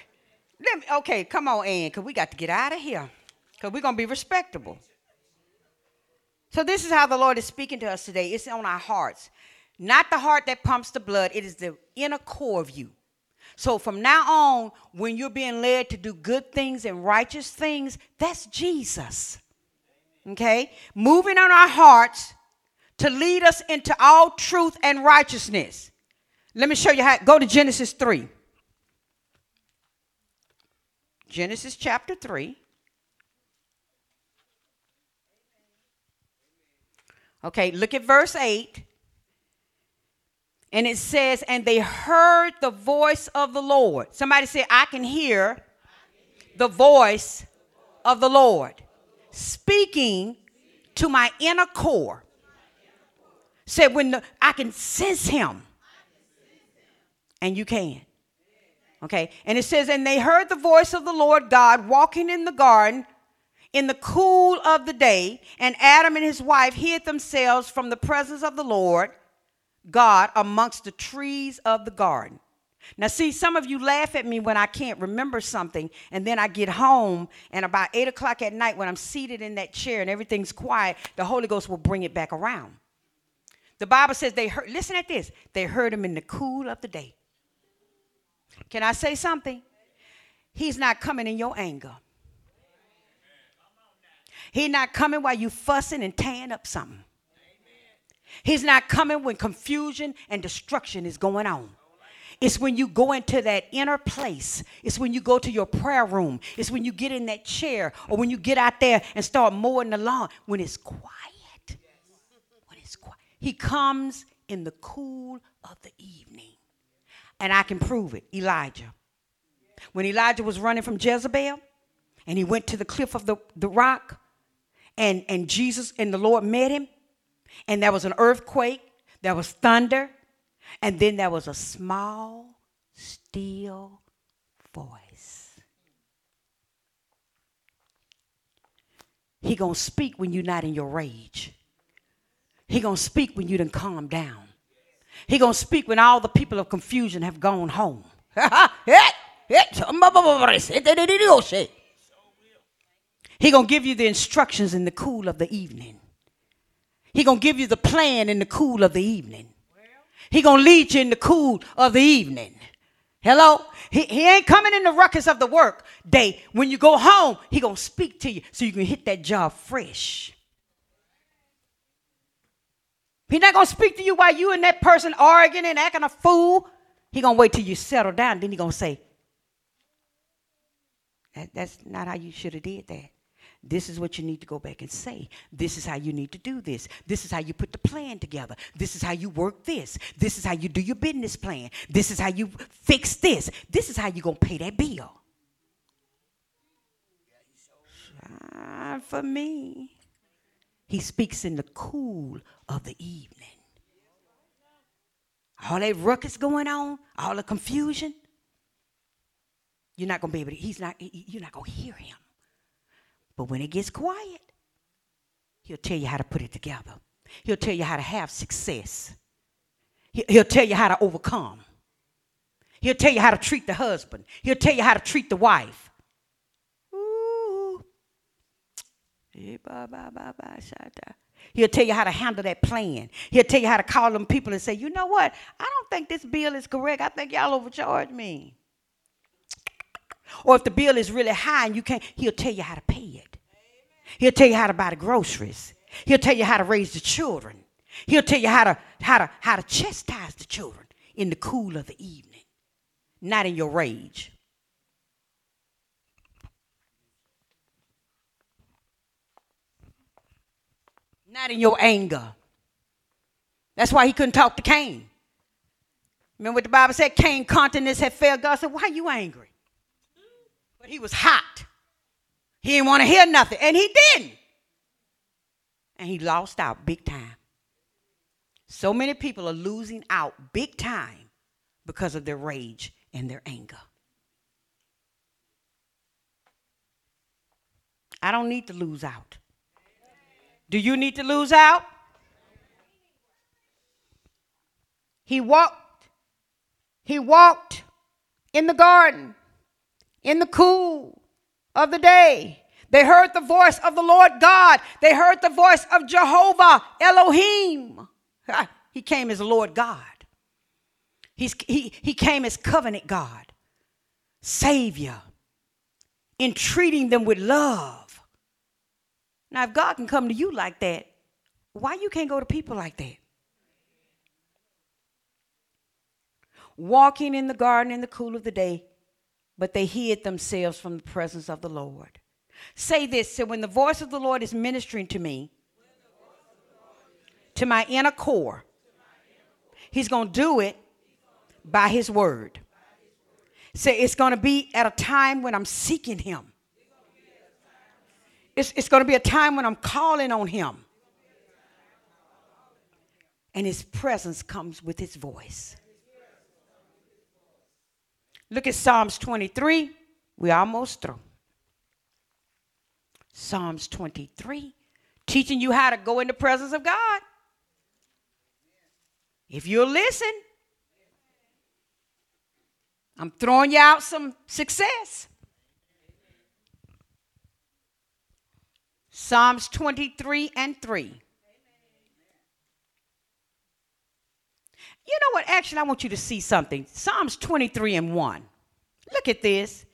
Let me, okay, come on, Ann, because we got to get out of here because we're going to be respectable. So, this is how the Lord is speaking to us today. It's on our hearts. Not the heart that pumps the blood, it is the inner core of you. So from now on, when you're being led to do good things and righteous things, that's Jesus. Okay? Moving on our hearts to lead us into all truth and righteousness. Let me show you how. Go to Genesis 3. Genesis chapter 3. Okay, look at verse 8. And it says, and they heard the voice of the Lord. Somebody say, I can hear the voice of the Lord speaking to my inner core. Said, when the, I can sense him. And you can. Okay. And it says, and they heard the voice of the Lord God walking in the garden in the cool of the day, and Adam and his wife hid themselves from the presence of the Lord God amongst the trees of the garden. Now, see, some of you laugh at me when I can't remember something, and then I get home, and about 8 o'clock at night, when I'm seated in that chair and everything's quiet, the Holy Ghost will bring it back around. The Bible says they heard, listen at this, they heard him in the cool of the day. Can I say something? He's not coming in your anger. He's not coming while you fussing and tearing up something. He's not coming when confusion and destruction is going on. It's when you go into that inner place. It's when you go to your prayer room. It's when you get in that chair or when you get out there and start mowing the lawn when it's quiet. When it's quiet. He comes in the cool of the evening. And I can prove it. Elijah. When Elijah was running from Jezebel and he went to the cliff of the, the rock and, and Jesus and the Lord met him and there was an earthquake, there was thunder, and then there was a small, still voice. He gonna speak when you're not in your rage. He gonna speak when you done calm down. He gonna speak when all the people of confusion have gone home. *laughs* he gonna give you the instructions in the cool of the evening. He gonna give you the plan in the cool of the evening. He gonna lead you in the cool of the evening. Hello? He, he ain't coming in the ruckus of the work day. When you go home, he gonna speak to you so you can hit that job fresh. He's not gonna speak to you while you and that person arguing and acting a fool. He gonna wait till you settle down. Then he gonna say, that, "That's not how you should have did that." This is what you need to go back and say. This is how you need to do this. This is how you put the plan together. This is how you work this. This is how you do your business plan. This is how you fix this. This is how you're going to pay that bill. Shine for me. He speaks in the cool of the evening. All that ruckus going on, all the confusion, you're not going to be able to, he's not, you're not going to hear him. But when it gets quiet, he'll tell you how to put it together. He'll tell you how to have success. He'll tell you how to overcome. He'll tell you how to treat the husband. He'll tell you how to treat the wife. Ooh. Eh, he'll tell you how to handle that plan. He'll tell you how to call them people and say, you know what? I don't think this bill is correct. I think y'all overcharged me. Or if the bill is really high and you can't, he'll tell you how to pay it. He'll tell you how to buy the groceries. He'll tell you how to raise the children. He'll tell you how to how to how to chastise the children in the cool of the evening, not in your rage. Not in your anger. That's why he couldn't talk to Cain. Remember what the Bible said? Cain countenance had failed. God said, Why are you angry? But he was hot. He didn't want to hear nothing, and he didn't. And he lost out big time. So many people are losing out big time because of their rage and their anger. I don't need to lose out. Do you need to lose out? He walked he walked in the garden in the cool of the day. They heard the voice of the Lord God. They heard the voice of Jehovah Elohim. He came as Lord God. He's, he, he came as covenant God, Savior, entreating them with love. Now, if God can come to you like that, why you can't go to people like that? Walking in the garden in the cool of the day, but they hid themselves from the presence of the Lord. Say this so when the voice of the Lord is ministering to me, to my inner core, He's going to do it by His word. Say it's going to be at a time when I'm seeking Him. It's, it's going to be a time when I'm calling on Him. And His presence comes with His voice. Look at Psalms 23. We're almost through. Psalms 23, teaching you how to go in the presence of God. If you'll listen, I'm throwing you out some success. Psalms 23 and 3. You know what? Actually, I want you to see something. Psalms 23 and 1. Look at this.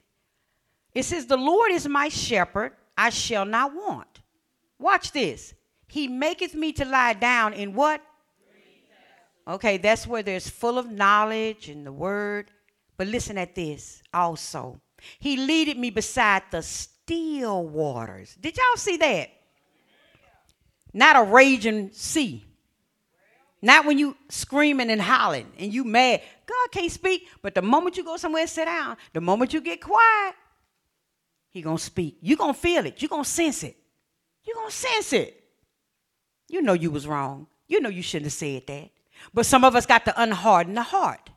It says, The Lord is my shepherd, I shall not want. Watch this. He maketh me to lie down in what? Okay, that's where there's full of knowledge and the word. But listen at this also. He leaded me beside the still waters. Did y'all see that? Not a raging sea. Not when you screaming and hollering and you mad. God can't speak, but the moment you go somewhere and sit down, the moment you get quiet, he gonna speak. You gonna feel it. You gonna sense it. You gonna sense it. You know you was wrong. You know you shouldn't have said that. But some of us got to unharden the heart.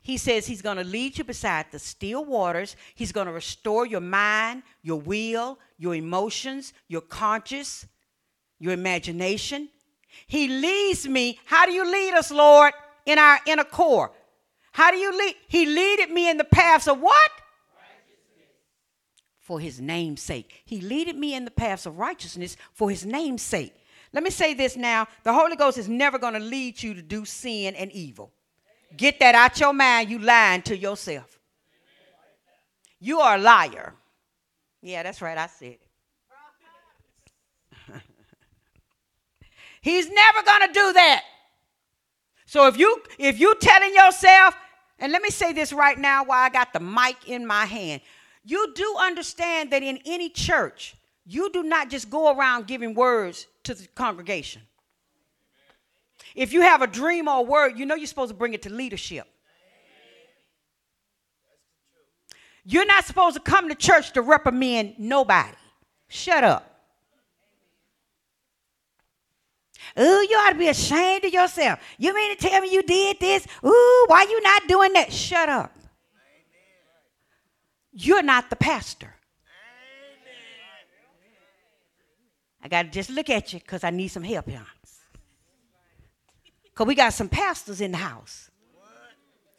He says he's going to lead you beside the still waters. He's going to restore your mind, your will, your emotions, your conscience, your imagination. He leads me. How do you lead us, Lord, in our inner core? How do you lead? He leaded me in the paths of what? For his name's sake. He leaded me in the paths of righteousness for his name's sake. Let me say this now. The Holy Ghost is never going to lead you to do sin and evil. Get that out your mind. You lying to yourself. You are a liar. Yeah, that's right. I said it. He's never going to do that. So if you if you telling yourself, and let me say this right now while I got the mic in my hand. You do understand that in any church, you do not just go around giving words to the congregation. If you have a dream or a word, you know you're supposed to bring it to leadership. You're not supposed to come to church to reprimand nobody. Shut up. Ooh, you ought to be ashamed of yourself. You mean to tell me you did this? Ooh, why you not doing that? Shut up. You're not the pastor. I got to just look at you because I need some help here. Because we got some pastors in the house,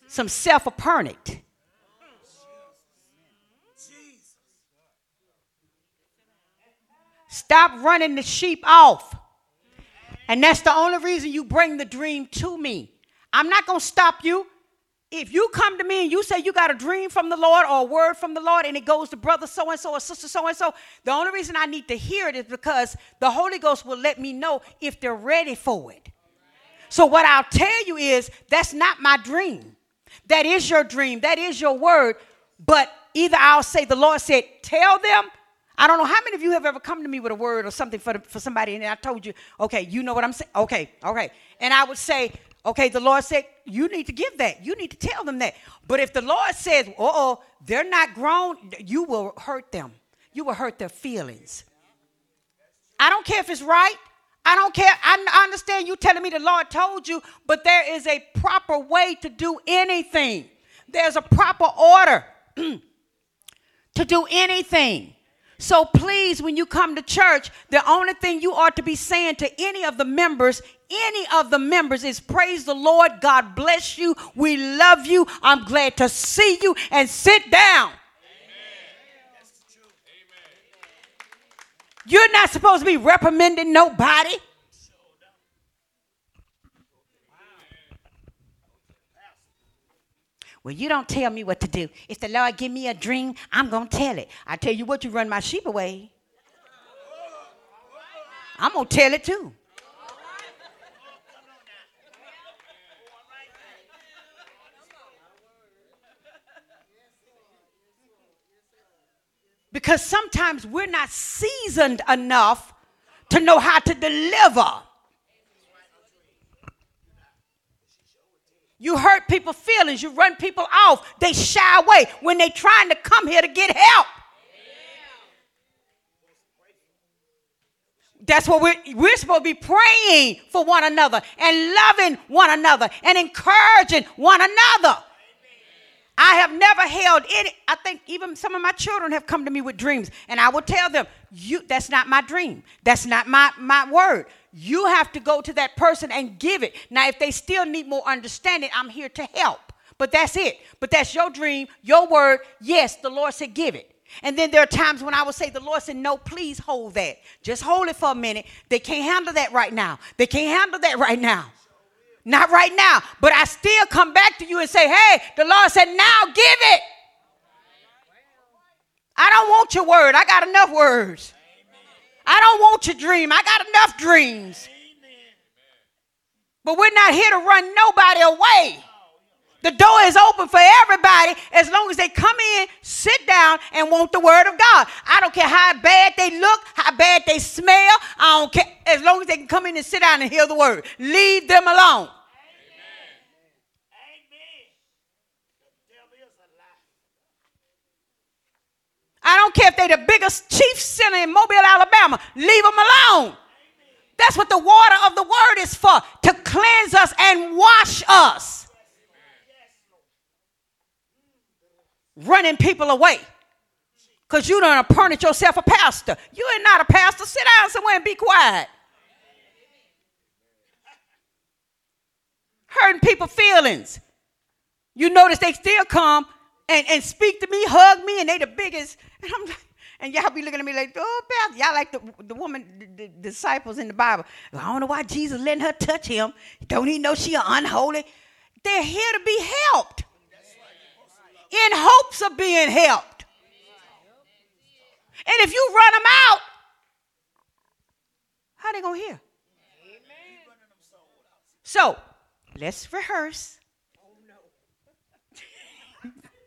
some self appointed. Stop running the sheep off. And that's the only reason you bring the dream to me. I'm not going to stop you. If you come to me and you say you got a dream from the Lord or a word from the Lord and it goes to brother so and so or sister so and so, the only reason I need to hear it is because the Holy Ghost will let me know if they're ready for it. So, what I'll tell you is that's not my dream. That is your dream, that is your word. But either I'll say, the Lord said, tell them. I don't know how many of you have ever come to me with a word or something for, the, for somebody, and I told you, okay, you know what I'm saying? Okay, okay. And I would say, okay, the Lord said, you need to give that. You need to tell them that. But if the Lord says, oh, they're not grown, you will hurt them. You will hurt their feelings. I don't care if it's right. I don't care. I understand you telling me the Lord told you, but there is a proper way to do anything. There's a proper order *clears throat* to do anything. So please, when you come to church, the only thing you ought to be saying to any of the members, any of the members, is praise the Lord. God bless you. We love you. I'm glad to see you and sit down. You're not supposed to be reprimanding nobody. Well, you don't tell me what to do. If the Lord give me a dream, I'm going to tell it. I tell you what, you run my sheep away. I'm going to tell it too. Because sometimes we're not seasoned enough to know how to deliver. You hurt people's feelings. You run people off. They shy away when they're trying to come here to get help. That's what we're, we're supposed to be praying for one another and loving one another and encouraging one another. I have never held any. I think even some of my children have come to me with dreams, and I will tell them, "You, that's not my dream. That's not my my word. You have to go to that person and give it. Now, if they still need more understanding, I'm here to help. But that's it. But that's your dream, your word. Yes, the Lord said, give it. And then there are times when I will say, the Lord said, no, please hold that. Just hold it for a minute. They can't handle that right now. They can't handle that right now. Not right now. But I still come back to you and say, hey, the Lord said, now give it. I don't want your word. I got enough words. I don't want your dream. I got enough dreams. But we're not here to run nobody away. The door is open for everybody as long as they come in, sit down, and want the word of God. I don't care how bad they look, how bad they smell. I don't care. As long as they can come in and sit down and hear the word, leave them alone. I don't care if they're the biggest chief sinner in Mobile, Alabama. Leave them alone. That's what the water of the word is for to cleanse us and wash us. Running people away because you don't appoint yourself a pastor. You ain't not a pastor. Sit down somewhere and be quiet. Hurting people' feelings. You notice they still come and, and speak to me, hug me, and they the biggest. And I'm like, and y'all be looking at me like, oh, Beth, y'all like the, the woman, the, the, disciples in the Bible. I don't know why Jesus letting her touch him. Don't he know she unholy? They're here to be helped. In hopes of being helped. And if you run them out, how they gonna hear? So let's rehearse.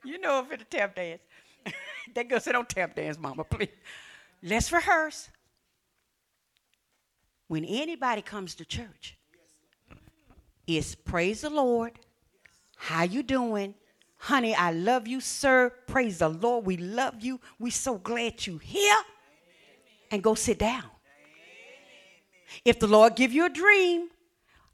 You know if it's a tap dance. *laughs* that girl said, Don't tap dance, mama, please. Let's rehearse. When anybody comes to church, it's praise the Lord. How you doing? Honey, I love you, sir. Praise the Lord. We love you. We so glad you here. And go sit down. If the Lord give you a dream,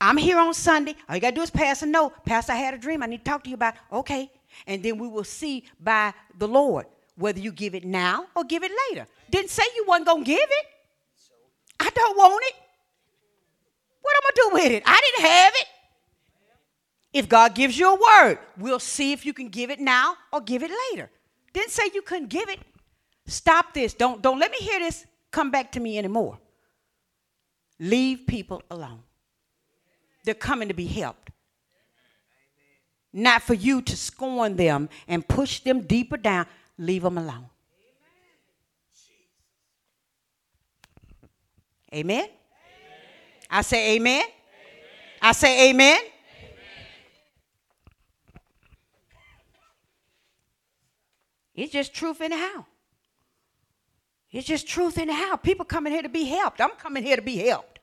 I'm here on Sunday. All you got to do is pass a note. Pastor, I had a dream. I need to talk to you about. Okay. And then we will see by the Lord whether you give it now or give it later. Didn't say you wasn't going to give it. I don't want it. What am I going to do with it? I didn't have it. If God gives you a word, we'll see if you can give it now or give it later. Didn't say you couldn't give it. Stop this. Don't, don't let me hear this come back to me anymore. Leave people alone. They're coming to be helped. Not for you to scorn them and push them deeper down leave them alone. Amen? amen? I say amen. amen. I say amen. amen. It's just truth in the house. It's just truth in the house. People coming here to be helped. I'm coming here to be helped.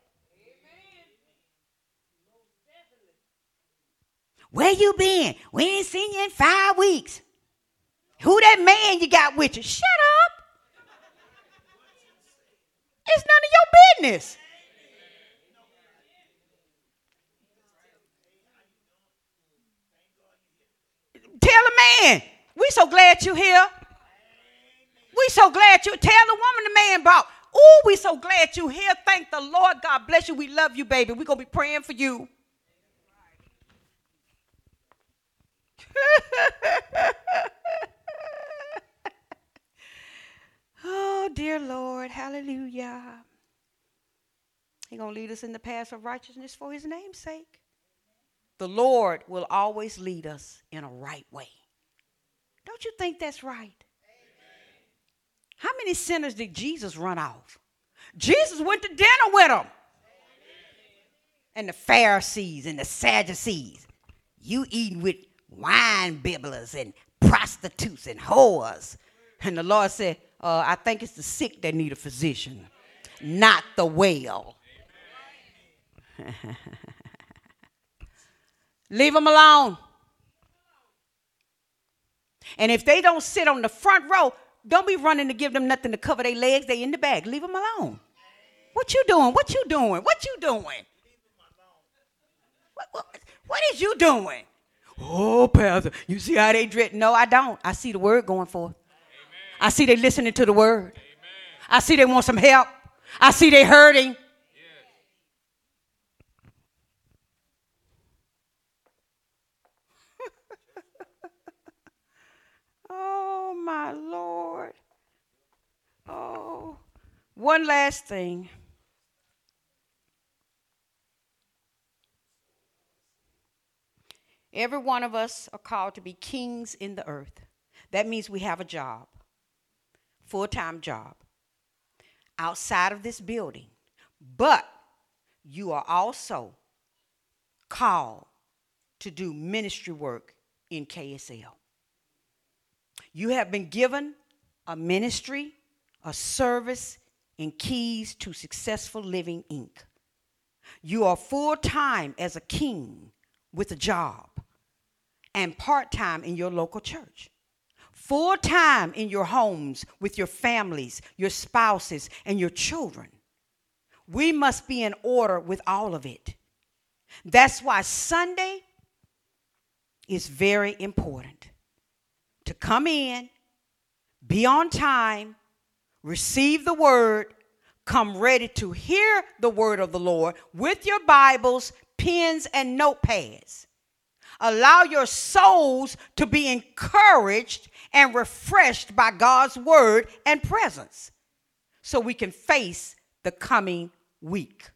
Where you been? We ain't seen you in five weeks. Who that man you got with you? Shut up. It's none of your business. Tell a man, we so glad you here. We so glad you. Tell the woman the man brought. Oh, we so glad you here. Thank the Lord. God bless you. We love you, baby. We're gonna be praying for you. *laughs* Oh, dear Lord, hallelujah. He's going to lead us in the path of righteousness for his name's sake. The Lord will always lead us in a right way. Don't you think that's right? Amen. How many sinners did Jesus run off? Jesus went to dinner with them. Amen. And the Pharisees and the Sadducees. You eating with wine bibblers and prostitutes and whores. And the Lord said, uh, I think it's the sick that need a physician, not the well. *laughs* Leave them alone. And if they don't sit on the front row, don't be running to give them nothing to cover their legs. They in the back. Leave them alone. What you doing? What you doing? What you doing? What, what, what is you doing? Oh, Pastor, you see how they dread? No, I don't. I see the word going forth. Amen. I see they listening to the word. Amen. I see they want some help. I see they hurting. *laughs* Oh, my Lord. Oh, one last thing. Every one of us are called to be kings in the earth. That means we have a job, full time job, outside of this building. But you are also called to do ministry work in KSL. You have been given a ministry, a service, and keys to successful living Inc. You are full time as a king with a job and part time in your local church. Full time in your homes with your families, your spouses, and your children. We must be in order with all of it. That's why Sunday is very important to come in, be on time, receive the word, come ready to hear the word of the Lord with your Bibles, pens, and notepads. Allow your souls to be encouraged and refreshed by God's word and presence so we can face the coming week.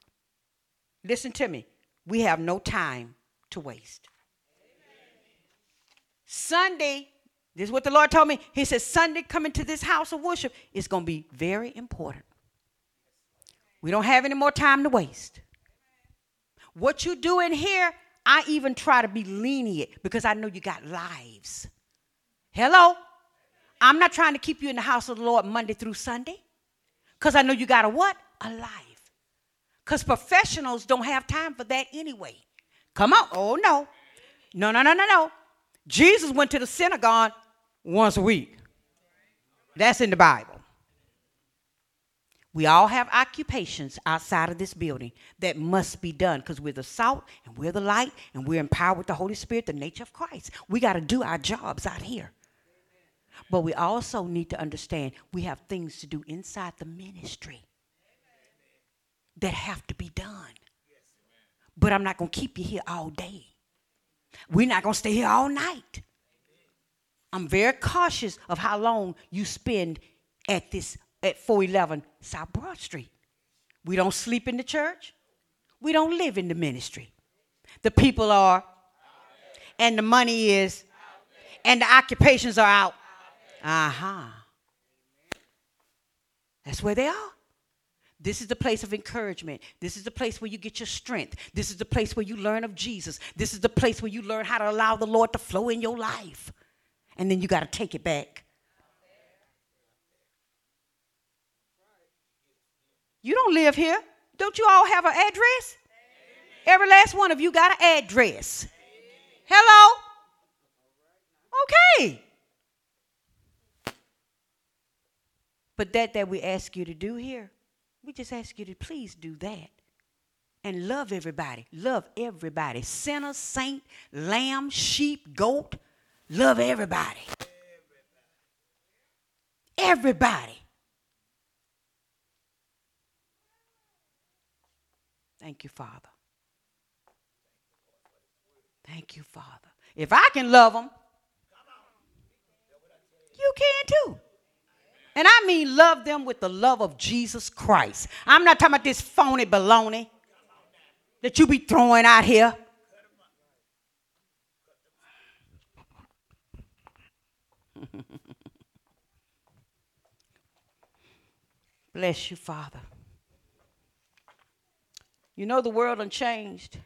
Listen to me. We have no time to waste. Sunday, this is what the Lord told me. He said, Sunday coming to this house of worship is going to be very important. We don't have any more time to waste. What you do in here, I even try to be lenient because I know you got lives. Hello? I'm not trying to keep you in the house of the Lord Monday through Sunday because I know you got a what? A life. Because professionals don't have time for that anyway. Come on. Oh, no. No, no, no, no, no. Jesus went to the synagogue once a week. That's in the Bible. We all have occupations outside of this building that must be done because we're the salt and we're the light and we're empowered with the Holy Spirit, the nature of Christ. We got to do our jobs out here. But we also need to understand we have things to do inside the ministry that have to be done. But I'm not going to keep you here all day. We're not going to stay here all night. I'm very cautious of how long you spend at this at 411 South Broad Street. We don't sleep in the church. We don't live in the ministry. The people are and the money is and the occupations are out. Uh-huh. That's where they are. This is the place of encouragement. This is the place where you get your strength. This is the place where you learn of Jesus. This is the place where you learn how to allow the Lord to flow in your life. And then you got to take it back. You don't live here. Don't you all have an address? Every last one of you got an address. Hello? Okay. But that that we ask you to do here we just ask you to please do that. And love everybody. Love everybody. Sinner, saint, lamb, sheep, goat. Love everybody. Everybody. Thank you, Father. Thank you, Father. If I can love them, you can too. And I mean love them with the love of Jesus Christ. I'm not talking about this phony baloney that you be throwing out here. *laughs* Bless you, Father. You know the world unchanged.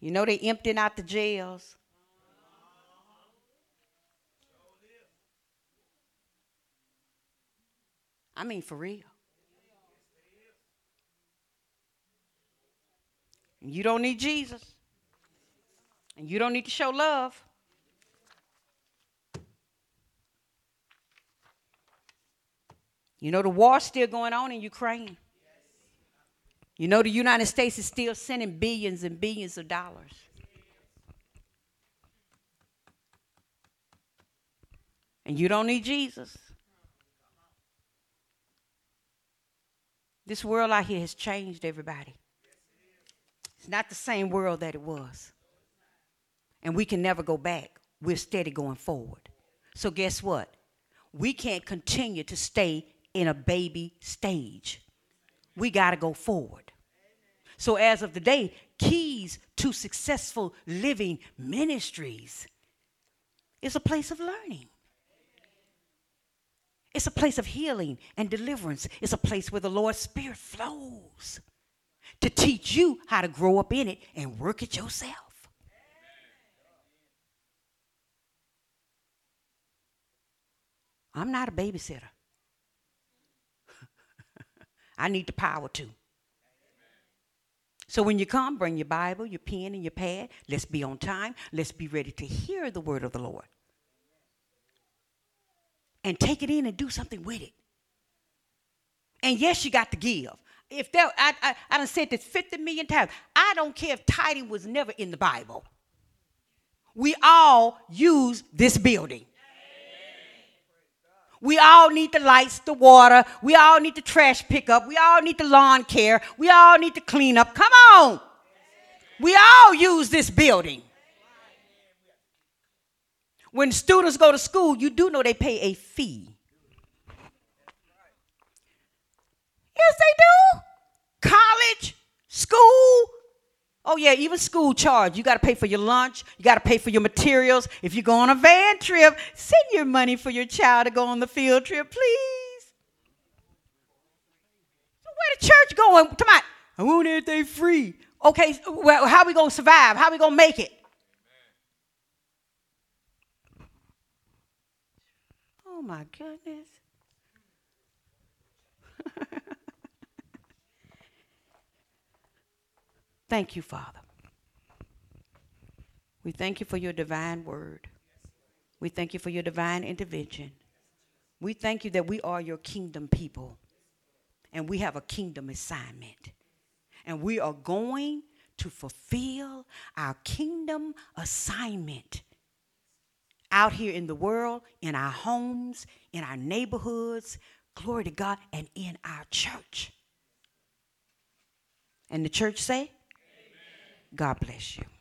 You know they emptying out the jails. I mean, for real. And you don't need Jesus. And you don't need to show love. You know, the war's still going on in Ukraine. You know, the United States is still sending billions and billions of dollars. And you don't need Jesus. This world out here has changed everybody. It's not the same world that it was. And we can never go back. We're steady going forward. So, guess what? We can't continue to stay in a baby stage. We got to go forward. So, as of today, keys to successful living ministries is a place of learning. It's a place of healing and deliverance. It's a place where the Lord's Spirit flows to teach you how to grow up in it and work it yourself. I'm not a babysitter. *laughs* I need the power to. So when you come, bring your Bible, your pen, and your pad. Let's be on time. Let's be ready to hear the word of the Lord. And take it in and do something with it. And yes, you got to give. If there, I, I, I done said this 50 million times. I don't care if tithing was never in the Bible. We all use this building. We all need the lights, the water. We all need the trash pickup. We all need the lawn care. We all need to clean up. Come on. We all use this building. When students go to school, you do know they pay a fee. Yes, they do. College, school, Oh, yeah, even school charge. You got to pay for your lunch. You got to pay for your materials. If you go on a van trip, send your money for your child to go on the field trip, please. So where the church going? Come on. I want everything free. Okay, well, how we going to survive? How we going to make it? Oh, my goodness. *laughs* Thank you, Father. We thank you for your divine word. We thank you for your divine intervention. We thank you that we are your kingdom people and we have a kingdom assignment. And we are going to fulfill our kingdom assignment out here in the world, in our homes, in our neighborhoods, glory to God, and in our church. And the church say, God bless you.